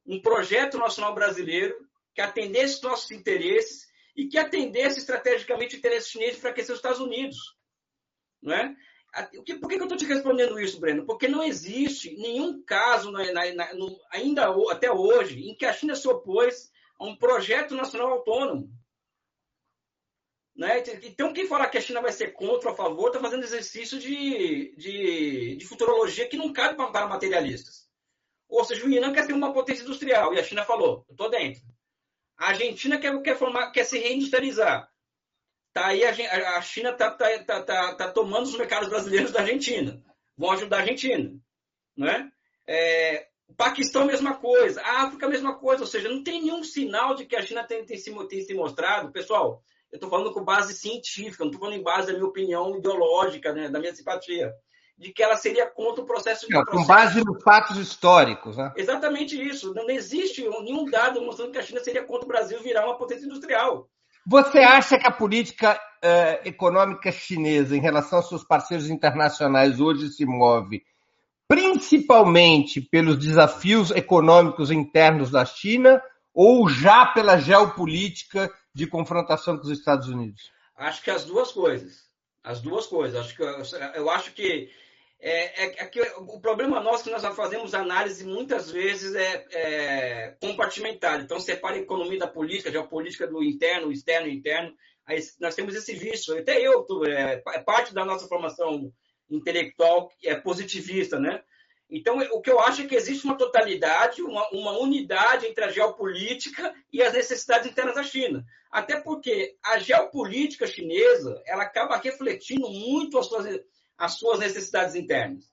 S3: um projeto nacional brasileiro que atendesse nossos interesses e que atendesse estrategicamente o interesse chinês de enfraquecer os Estados Unidos. Não é? Por que, eu estou te respondendo isso, Breno? Porque não existe nenhum caso, na, na, no, ainda até hoje, em que a China se opôs a um projeto nacional autônomo. Né? Então, quem falar que a China vai ser contra ou a favor está fazendo exercício de, de, de, futurologia que não cabe para materialistas. Ou seja, o Irã quer ser uma potência industrial e a China falou: eu estou dentro. A Argentina quer, quer, formar, quer se reindustrializar. Tá aí a, a China está tá, tá, tá, tá, tomando os mercados brasileiros da Argentina. Vão ajudar a Argentina. Né? É, o Paquistão, mesma coisa. A África, mesma coisa. Ou seja, não tem nenhum sinal de que a China tem, tem, se, tem se mostrado. Pessoal, eu estou falando com base científica, não estou falando em base da minha opinião ideológica, né, da minha simpatia. de que ela seria contra o processo de.
S2: É, com base nos fatos históricos, né?
S3: Exatamente isso. Não existe nenhum dado mostrando que a China seria contra o Brasil virar uma potência industrial.
S2: Você acha que a política uh, econômica chinesa em relação aos seus parceiros internacionais hoje se move principalmente pelos desafios econômicos internos da China ou já pela geopolítica de confrontação com os Estados Unidos?
S3: Acho que as duas coisas. As duas coisas. Acho que, eu acho que é, é, é que o problema nosso que nós fazemos análise muitas vezes é, é compartimentada. Então, separa a economia da política, geopolítica do interno, externo interno. Aí nós temos esse vício. Até eu, é, é parte da nossa formação intelectual é positivista, né? Então, o que eu acho é que existe uma totalidade, uma, uma, unidade entre a geopolítica e as necessidades internas da China. Até porque a geopolítica chinesa ela acaba refletindo muito as suas, as suas necessidades internas.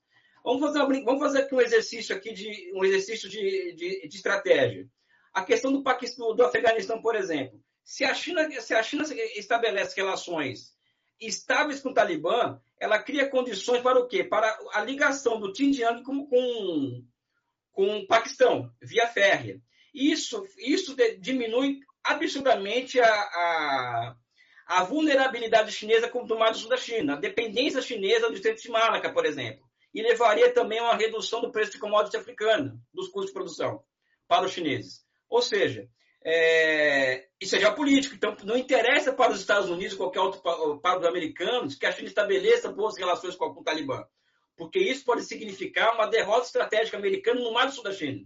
S3: Vamos fazer, uma, vamos fazer aqui um exercício aqui de um exercício de, de, de estratégia. A questão do Paquistão, do Afeganistão, por exemplo. Se a China, se a China estabelece relações estáveis com o Talibã, ela cria condições para o quê? Para a ligação do Xinjiang com, com, com o Paquistão, via férrea. Isso, isso diminui absurdamente a, a, a vulnerabilidade chinesa com o tomado sul da China, a dependência chinesa do estreito de Malaca, por exemplo. E levaria também a uma redução do preço de commodity africana, dos custos de produção, para os chineses. Ou seja, é, isso é geopolítico. Então, não interessa para os Estados Unidos, qualquer outro para os americanos, que a China estabeleça boas relações com o Talibã. Porque isso pode significar uma derrota estratégica americana no mar do sul da China.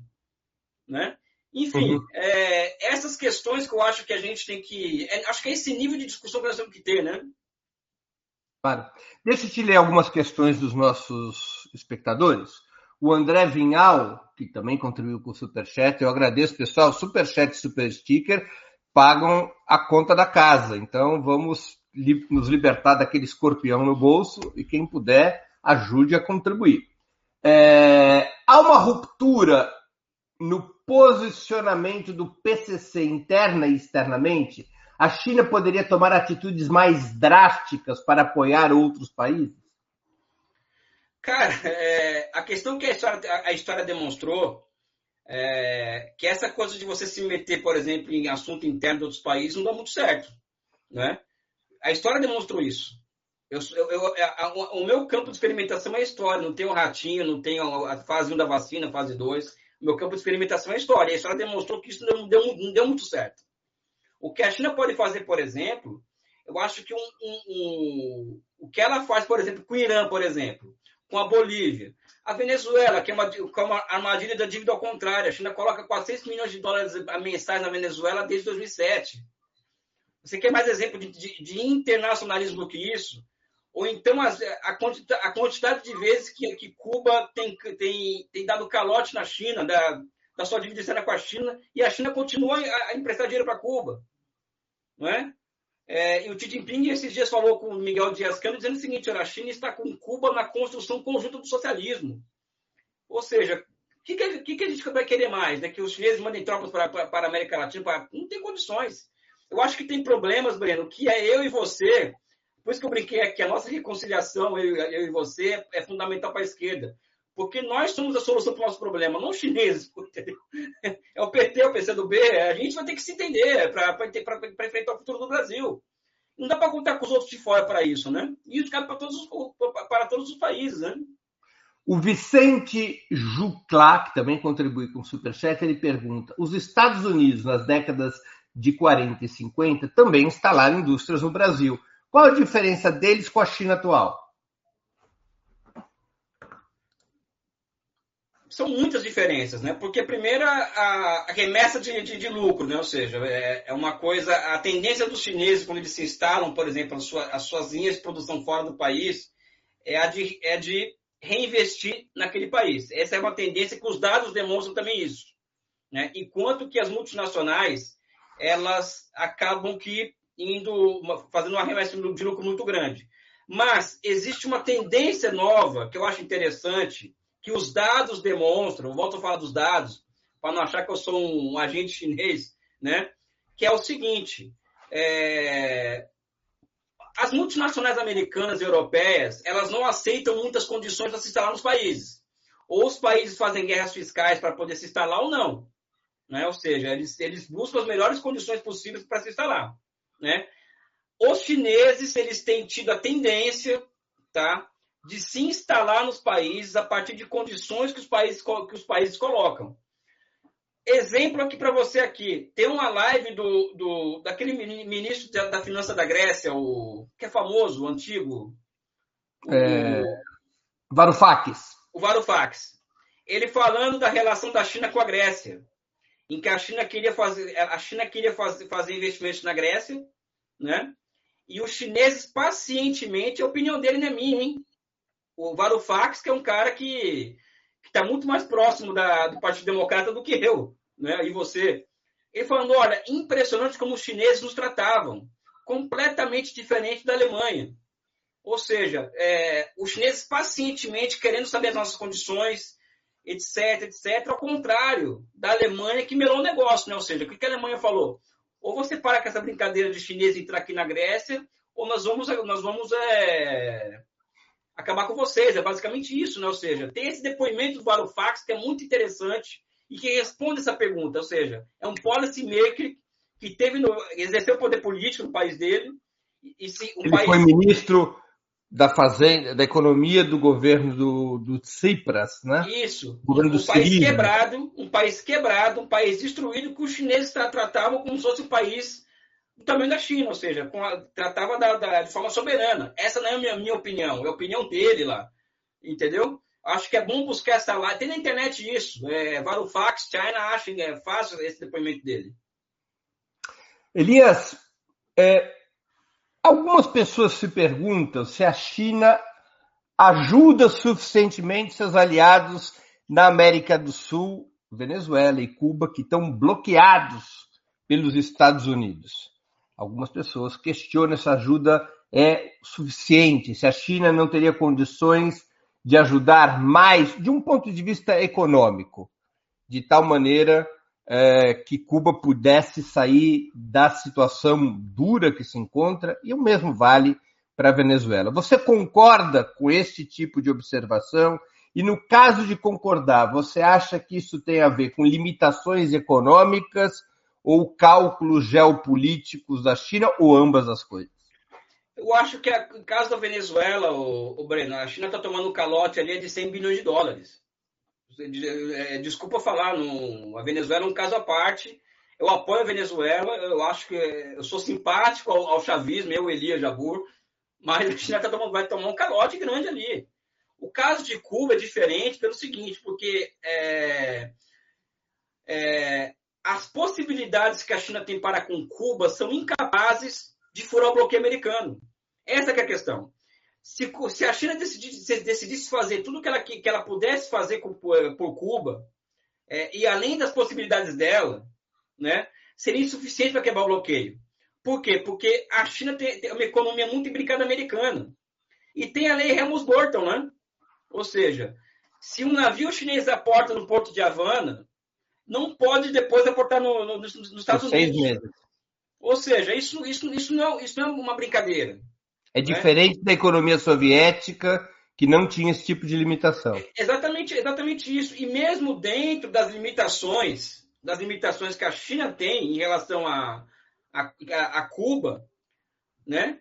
S3: Né? Enfim, uhum. é, essas questões que eu acho que a gente tem que. É, acho que é esse nível de discussão que nós temos que ter, né?
S2: Claro. Deixa eu te ler algumas questões dos nossos espectadores. O André Vinhal, que também contribuiu com o Superchat, eu agradeço, pessoal. Superchat e Super Sticker pagam a conta da casa. Então vamos nos libertar daquele escorpião no bolso e quem puder, ajude a contribuir. É, há uma ruptura no posicionamento do PCC interna e externamente? A China poderia tomar atitudes mais drásticas para apoiar outros países?
S3: Cara, é, a questão que a história, a história demonstrou é que essa coisa de você se meter, por exemplo, em assunto interno de outros países não dá muito certo. Né? A história demonstrou isso. Eu, eu, a, o meu campo de experimentação é a história, não tem o ratinho, não tem a fase 1 da vacina, fase 2. Meu campo de experimentação é história. A história demonstrou que isso não deu, não deu muito certo. O que a China pode fazer, por exemplo, eu acho que um, um, um, o que ela faz, por exemplo, com o Irã, por exemplo, com a Bolívia. A Venezuela, que é uma, que é uma armadilha da dívida ao contrário. A China coloca 400 milhões de dólares mensais na Venezuela desde 2007. Você quer mais exemplo de, de, de internacionalismo do que isso? Ou então a, a, quantidade, a quantidade de vezes que, que Cuba tem, tem, tem, dado calote na China, da, da sua dívida externa com a China, e a China continua a, a emprestar dinheiro para Cuba. Não é? É, e o Xi Jinping esses dias falou com o Miguel Dias-Canel dizendo o seguinte, a China está com Cuba na construção conjunta do socialismo. Ou seja, o que, que, que, a gente vai querer mais? Né? Que os chineses mandem tropas para, para, para a América Latina? Para... Não tem condições. Eu acho que tem problemas, Breno, que é eu e você. Por isso que eu brinquei aqui, a nossa reconciliação, eu, eu e você, é fundamental para a esquerda. Porque nós somos a solução para o nosso problema, não os chineses. É o PT, é o PCdoB. A gente vai ter que se entender para enfrentar o futuro do Brasil. Não dá para contar com os outros de fora para isso, né? E isso cabe para todos, os, para todos os países, né?
S2: O Vicente Juclá, que também contribui com o Superchat, ele pergunta: os Estados Unidos, nas décadas de 40 e 50, também instalaram indústrias no Brasil. Qual a diferença deles com a China atual?
S3: são muitas diferenças, né? Porque primeiro a, a remessa de, de, de, lucro, né? Ou seja, é, é, uma coisa, a tendência dos chineses quando eles se instalam, por exemplo, as, as suas linhas de produção fora do país, é a de, é de reinvestir naquele país. Essa é uma tendência que os dados demonstram também isso, né? Enquanto que as multinacionais elas acabam que indo fazendo uma remessa de lucro muito grande. Mas existe uma tendência nova que eu acho interessante que os dados demonstram, volto a falar dos dados, para não achar que eu sou um agente chinês, né? Que é o seguinte: é, as multinacionais americanas e europeias, elas não aceitam muitas condições para se instalar nos países. Ou os países fazem guerras fiscais para poder se instalar ou não. Né? Ou seja, eles, eles buscam as melhores condições possíveis para se instalar. Né? Os chineses, eles têm tido a tendência tá, de se instalar nos países a partir de condições que os países, que os países colocam. Exemplo aqui para você aqui. Tem uma live do, do daquele ministro da, da Finança da Grécia, o que é famoso, o antigo.
S2: É... Varoufakis.
S3: O Varoufakis. Ele falando da relação da China com a Grécia, em que a China queria fazer, a China queria fazer, fazer investimentos na Grécia, né? E os chineses pacientemente, a opinião dele não é minha, hein? O Varoufakis, que é um cara que está muito mais próximo da, do Partido Democrata do que eu, né? E você. Ele falando, olha, impressionante como os chineses nos tratavam, completamente diferente da Alemanha. Ou seja, é, os chineses pacientemente querendo saber as nossas condições, etc, etc, ao contrário da Alemanha que melou o negócio, né? Ou seja, o que a Alemanha falou? Ou você para com essa brincadeira de chinês entrar aqui na Grécia, ou nós vamos, nós vamos é, acabar com vocês. É basicamente isso, né? Ou seja, tem esse depoimento do Varoufakis que é muito interessante e que responde essa pergunta. Ou seja, é um policy maker que teve no, exerceu poder político no país dele.
S2: E se, um Ele país... foi ministro da fazenda, da economia do governo do, do Tsipras, né?
S3: Isso. governo um, do país Siriza. quebrado, um país quebrado, um país destruído que os chineses tratavam como se fosse um país do tamanho da China, ou seja, a, tratava da, da, de forma soberana. Essa não é a minha, minha opinião, é a opinião dele lá. Entendeu? Acho que é bom buscar essa lá. Tem na internet isso. É, Varoufakis, China, acho que é fácil esse depoimento dele.
S2: Elias, é, algumas pessoas se perguntam se a China ajuda suficientemente seus aliados na América do Sul, Venezuela e Cuba, que estão bloqueados pelos Estados Unidos. Algumas pessoas questionam se a ajuda é suficiente, se a China não teria condições de ajudar mais, de um ponto de vista econômico, de tal maneira é, que Cuba pudesse sair da situação dura que se encontra, e o mesmo vale para a Venezuela. Você concorda com este tipo de observação? E no caso de concordar, você acha que isso tem a ver com limitações econômicas ou cálculos geopolíticos da China ou ambas as coisas?
S3: Eu acho que no caso da Venezuela, o, o Breno, a China está tomando um calote ali de 100 bilhões de dólares. É, desculpa falar, a Venezuela é um caso à parte. Eu apoio a Venezuela, eu acho que eu sou simpático ao, ao chavismo, eu, Elias Jabur, mas a China tá tomando, vai tomar um calote grande ali. O caso de Cuba é diferente pelo seguinte, porque é, é, as possibilidades que a China tem para com Cuba são incapazes de furar o bloqueio americano. Essa é a questão. Se, se a China decidisse, decidisse, fazer tudo que ela, que, que ela pudesse fazer por, por Cuba, é, e além das possibilidades dela, né, seria insuficiente para quebrar o bloqueio. Por quê? Porque a China tem, tem uma economia muito imbricada americana. E tem a lei Helms-Burton, né? Ou seja, se um navio chinês aporta no porto de Havana, não pode depois aportar no, no, nos, Estados Unidos. Meses. Ou seja, isso, isso, isso, não, isso não é uma brincadeira.
S2: É diferente da economia soviética, que não tinha esse tipo de limitação. É
S3: exatamente, exatamente isso. E mesmo dentro das limitações, das limitações que a China tem em relação a, a, a Cuba, né?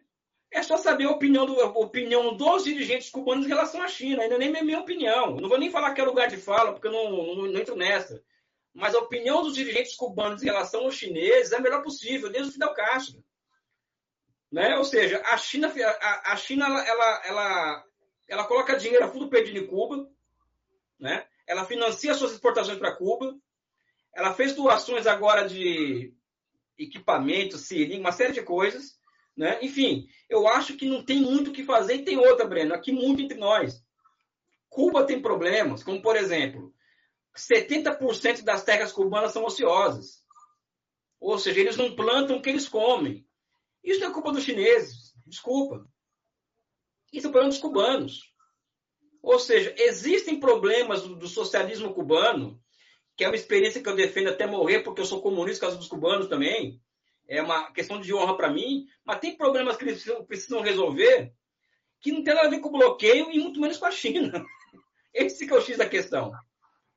S3: É só saber a opinião, do, a opinião dos dirigentes cubanos em relação à China. Ainda nem é minha opinião. não vou nem falar que é lugar de fala, porque eu não, não, não entro nessa mas a opinião dos dirigentes cubanos em relação aos chineses é a melhor possível, desde o Fidel Castro. Né? Ou seja, a China, a, a China ela, ela, ela, ela, coloca dinheiro a fundo perdido em Cuba, né? ela financia suas exportações para Cuba, ela fez doações agora de equipamentos, seringa, uma série de coisas. Né? Enfim, eu acho que não tem muito o que fazer e tem outra, Breno, aqui muito entre nós. Cuba tem problemas, como por exemplo, 70% das terras cubanas são ociosas. Ou seja, eles não plantam o que eles comem. Isso não é culpa dos chineses, desculpa. Isso é problema dos cubanos. Ou seja, existem problemas do, do, socialismo cubano, que é uma experiência que eu defendo até morrer, porque eu sou comunista por causa dos cubanos também. é uma questão de honra para mim, mas tem problemas que eles precisam, precisam, resolver que não tem nada a ver com o bloqueio e muito menos com a China. Esse que é o X da questão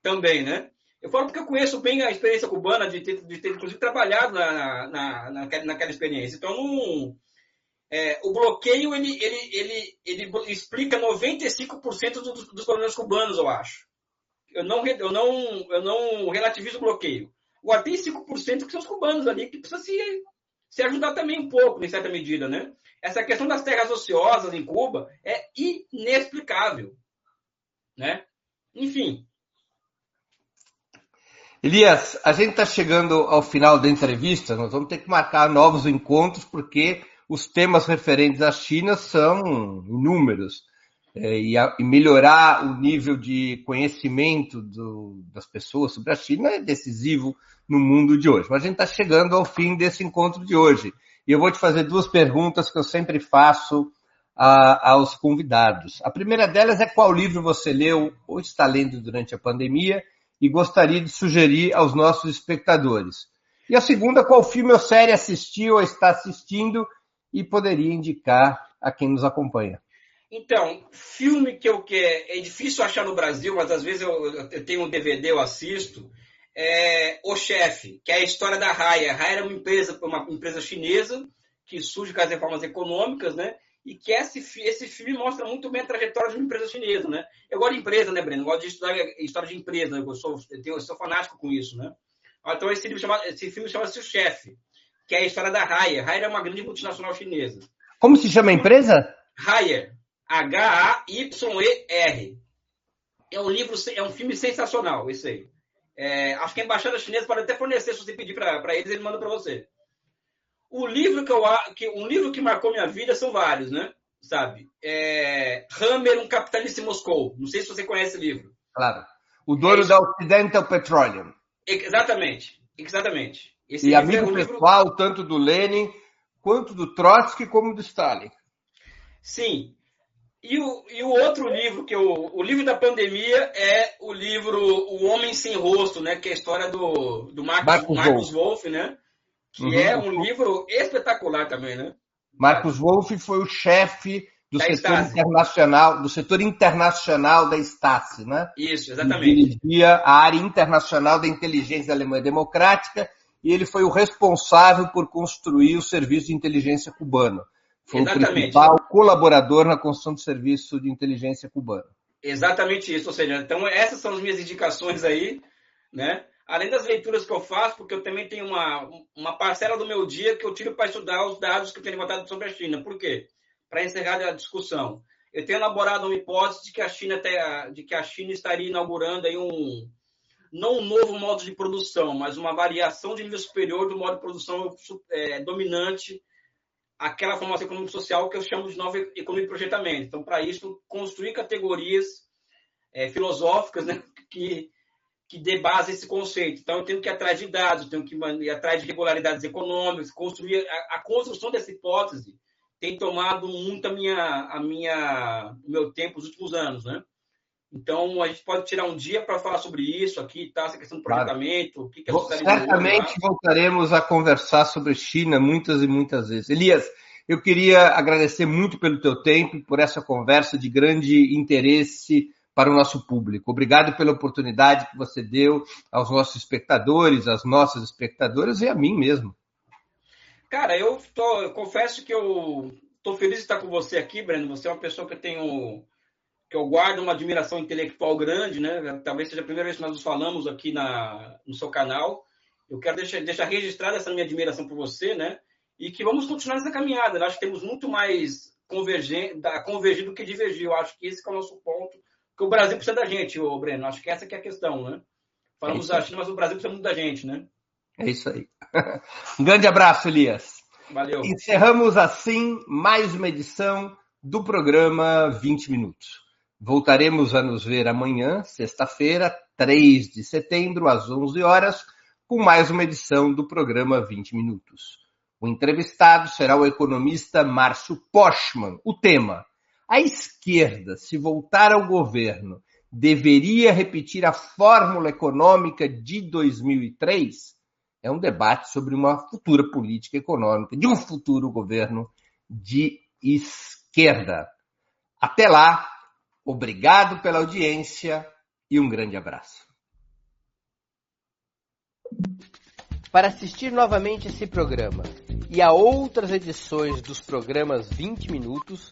S3: também, né? Eu falo porque eu conheço bem a experiência cubana de ter, de ter inclusive, trabalhado na, na, naquela, naquela experiência. Então, é, o bloqueio, ele, ele, ele, ele explica 95% dos, dos problemas cubanos, eu acho. Eu não, eu não, eu não relativizo o bloqueio. Agora, tem 5% que são os cubanos ali, que precisa se, se ajudar também um pouco, em certa medida, né? Essa questão das terras ociosas em Cuba é inexplicável, né? Enfim.
S2: Elias, a gente está chegando ao final da entrevista, nós vamos ter que marcar novos encontros, porque os temas referentes à China são inúmeros. É, e, e, melhorar o nível de conhecimento do, das pessoas sobre a China é decisivo no mundo de hoje. Mas a gente está chegando ao fim desse encontro de hoje. E eu vou te fazer duas perguntas que eu sempre faço a, aos convidados. A primeira delas é qual livro você leu ou está lendo durante a pandemia e gostaria de sugerir aos nossos espectadores. E a segunda, qual filme ou série assistiu ou está assistindo e poderia indicar a quem nos acompanha.
S3: Então, filme que eu quero. É difícil achar no Brasil, mas às vezes eu, eu tenho um DVD, eu assisto. É O Chefe, que é a história da Raya. A Raya era uma empresa, uma empresa chinesa que surge com as reformas econômicas, né? E que esse, esse filme mostra muito bem a trajetória de uma empresa chinesa, né? Eu gosto de empresa, né, Breno? Eu gosto de estudar história de empresa, eu sou, eu, tenho, eu sou fanático com isso, né? Então esse, livro chama, esse filme chama-se O Chefe que é a história da Haier. Haier é uma grande multinacional chinesa.
S2: Como se chama a empresa?
S3: Haier. H-A-Y-E-R. É um livro, é um filme sensacional, esse aí. É, acho que a embaixada chinesa pode até fornecer, se você pedir para eles, ele manda para você. O livro que eu que um livro que marcou minha vida são vários, né? Sabe? É, Hammer, um capitalista em Moscou. Não sei se você conhece o livro.
S2: Claro. O dono é da Occidental Petroleum.
S3: Exatamente. Exatamente.
S2: Esse e amigo é pessoal, livro... tanto do Lenin quanto do Trotsky como do Stalin.
S3: Sim. E o, e o outro livro, que eu, o livro da pandemia é o livro O Homem Sem Rosto, né? Que é a história do, do Marcos, Marcos, Marcos Wolff, né? Que uhum. é um livro espetacular também, né?
S2: Marcos Wolff foi o chefe do setor internacional, do setor internacional da Stasi, né?
S3: Isso, exatamente.
S2: dirigia a área internacional da inteligência da Alemanha Democrática e ele foi o responsável por construir o serviço de inteligência cubano. Foi Exatamente. o principal colaborador na construção do serviço de inteligência cubano.
S3: Exatamente isso, ou seja, então essas são as minhas indicações aí, né? Além das leituras que eu faço, porque eu também tenho uma, uma parcela do meu dia que eu tiro para estudar os dados que eu tenho levantado sobre a China. Por quê? Para encerrar a discussão. Eu tenho elaborado uma hipótese de que a China, de que a China estaria inaugurando aí um, não um novo modo de produção, mas uma variação de nível superior do modo de produção é, dominante, aquela formação econômica social que eu chamo de nova economia de projetamento. Então, para isso, construir categorias é, filosóficas né, que, que dê base a esse conceito. Então, eu tenho que ir atrás de dados, tenho que ir atrás de regularidades econômicas, construir a, a construção dessa hipótese tem tomado muito a minha, a minha, o meu tempo nos últimos anos, né? Então, a gente pode tirar um dia para falar sobre isso aqui, tá? essa questão do projetamento, claro. o que, que
S2: é Certamente voltaremos a conversar sobre China muitas e muitas vezes. Elias, eu queria agradecer muito pelo teu tempo, por essa conversa de grande interesse para o nosso público. Obrigado pela oportunidade que você deu aos nossos espectadores, às nossas espectadoras e a mim mesmo.
S3: Cara, eu, tô, eu confesso que eu estou feliz de estar com você aqui, Breno. Você é uma pessoa que eu tenho que eu guardo uma admiração intelectual grande, né? Talvez seja a primeira vez que nós nos falamos aqui na, no seu canal. Eu quero deixar, deixar registrada essa minha admiração por você, né? E que vamos continuar nessa caminhada. Eu acho que temos muito mais convergir do que divergir. Eu acho que esse é o nosso ponto. Que o Brasil precisa da gente, ô Breno. Acho que essa que é a questão, né? Falamos é da China, mas o Brasil precisa muito da gente, né?
S2: É isso aí. Um grande abraço, Elias.
S3: Valeu.
S2: Encerramos assim mais uma edição do programa 20 Minutos. Voltaremos a nos ver amanhã, sexta-feira, 3 de setembro, às 11 horas, com mais uma edição do programa 20 Minutos. O entrevistado será o economista Márcio Poschmann. O tema: a esquerda, se voltar ao governo, deveria repetir a fórmula econômica de 2003?
S4: é um debate sobre uma futura política econômica, de um futuro governo de esquerda. Até lá, obrigado pela audiência e um grande abraço.
S2: Para assistir novamente esse programa e a outras edições dos programas 20 Minutos,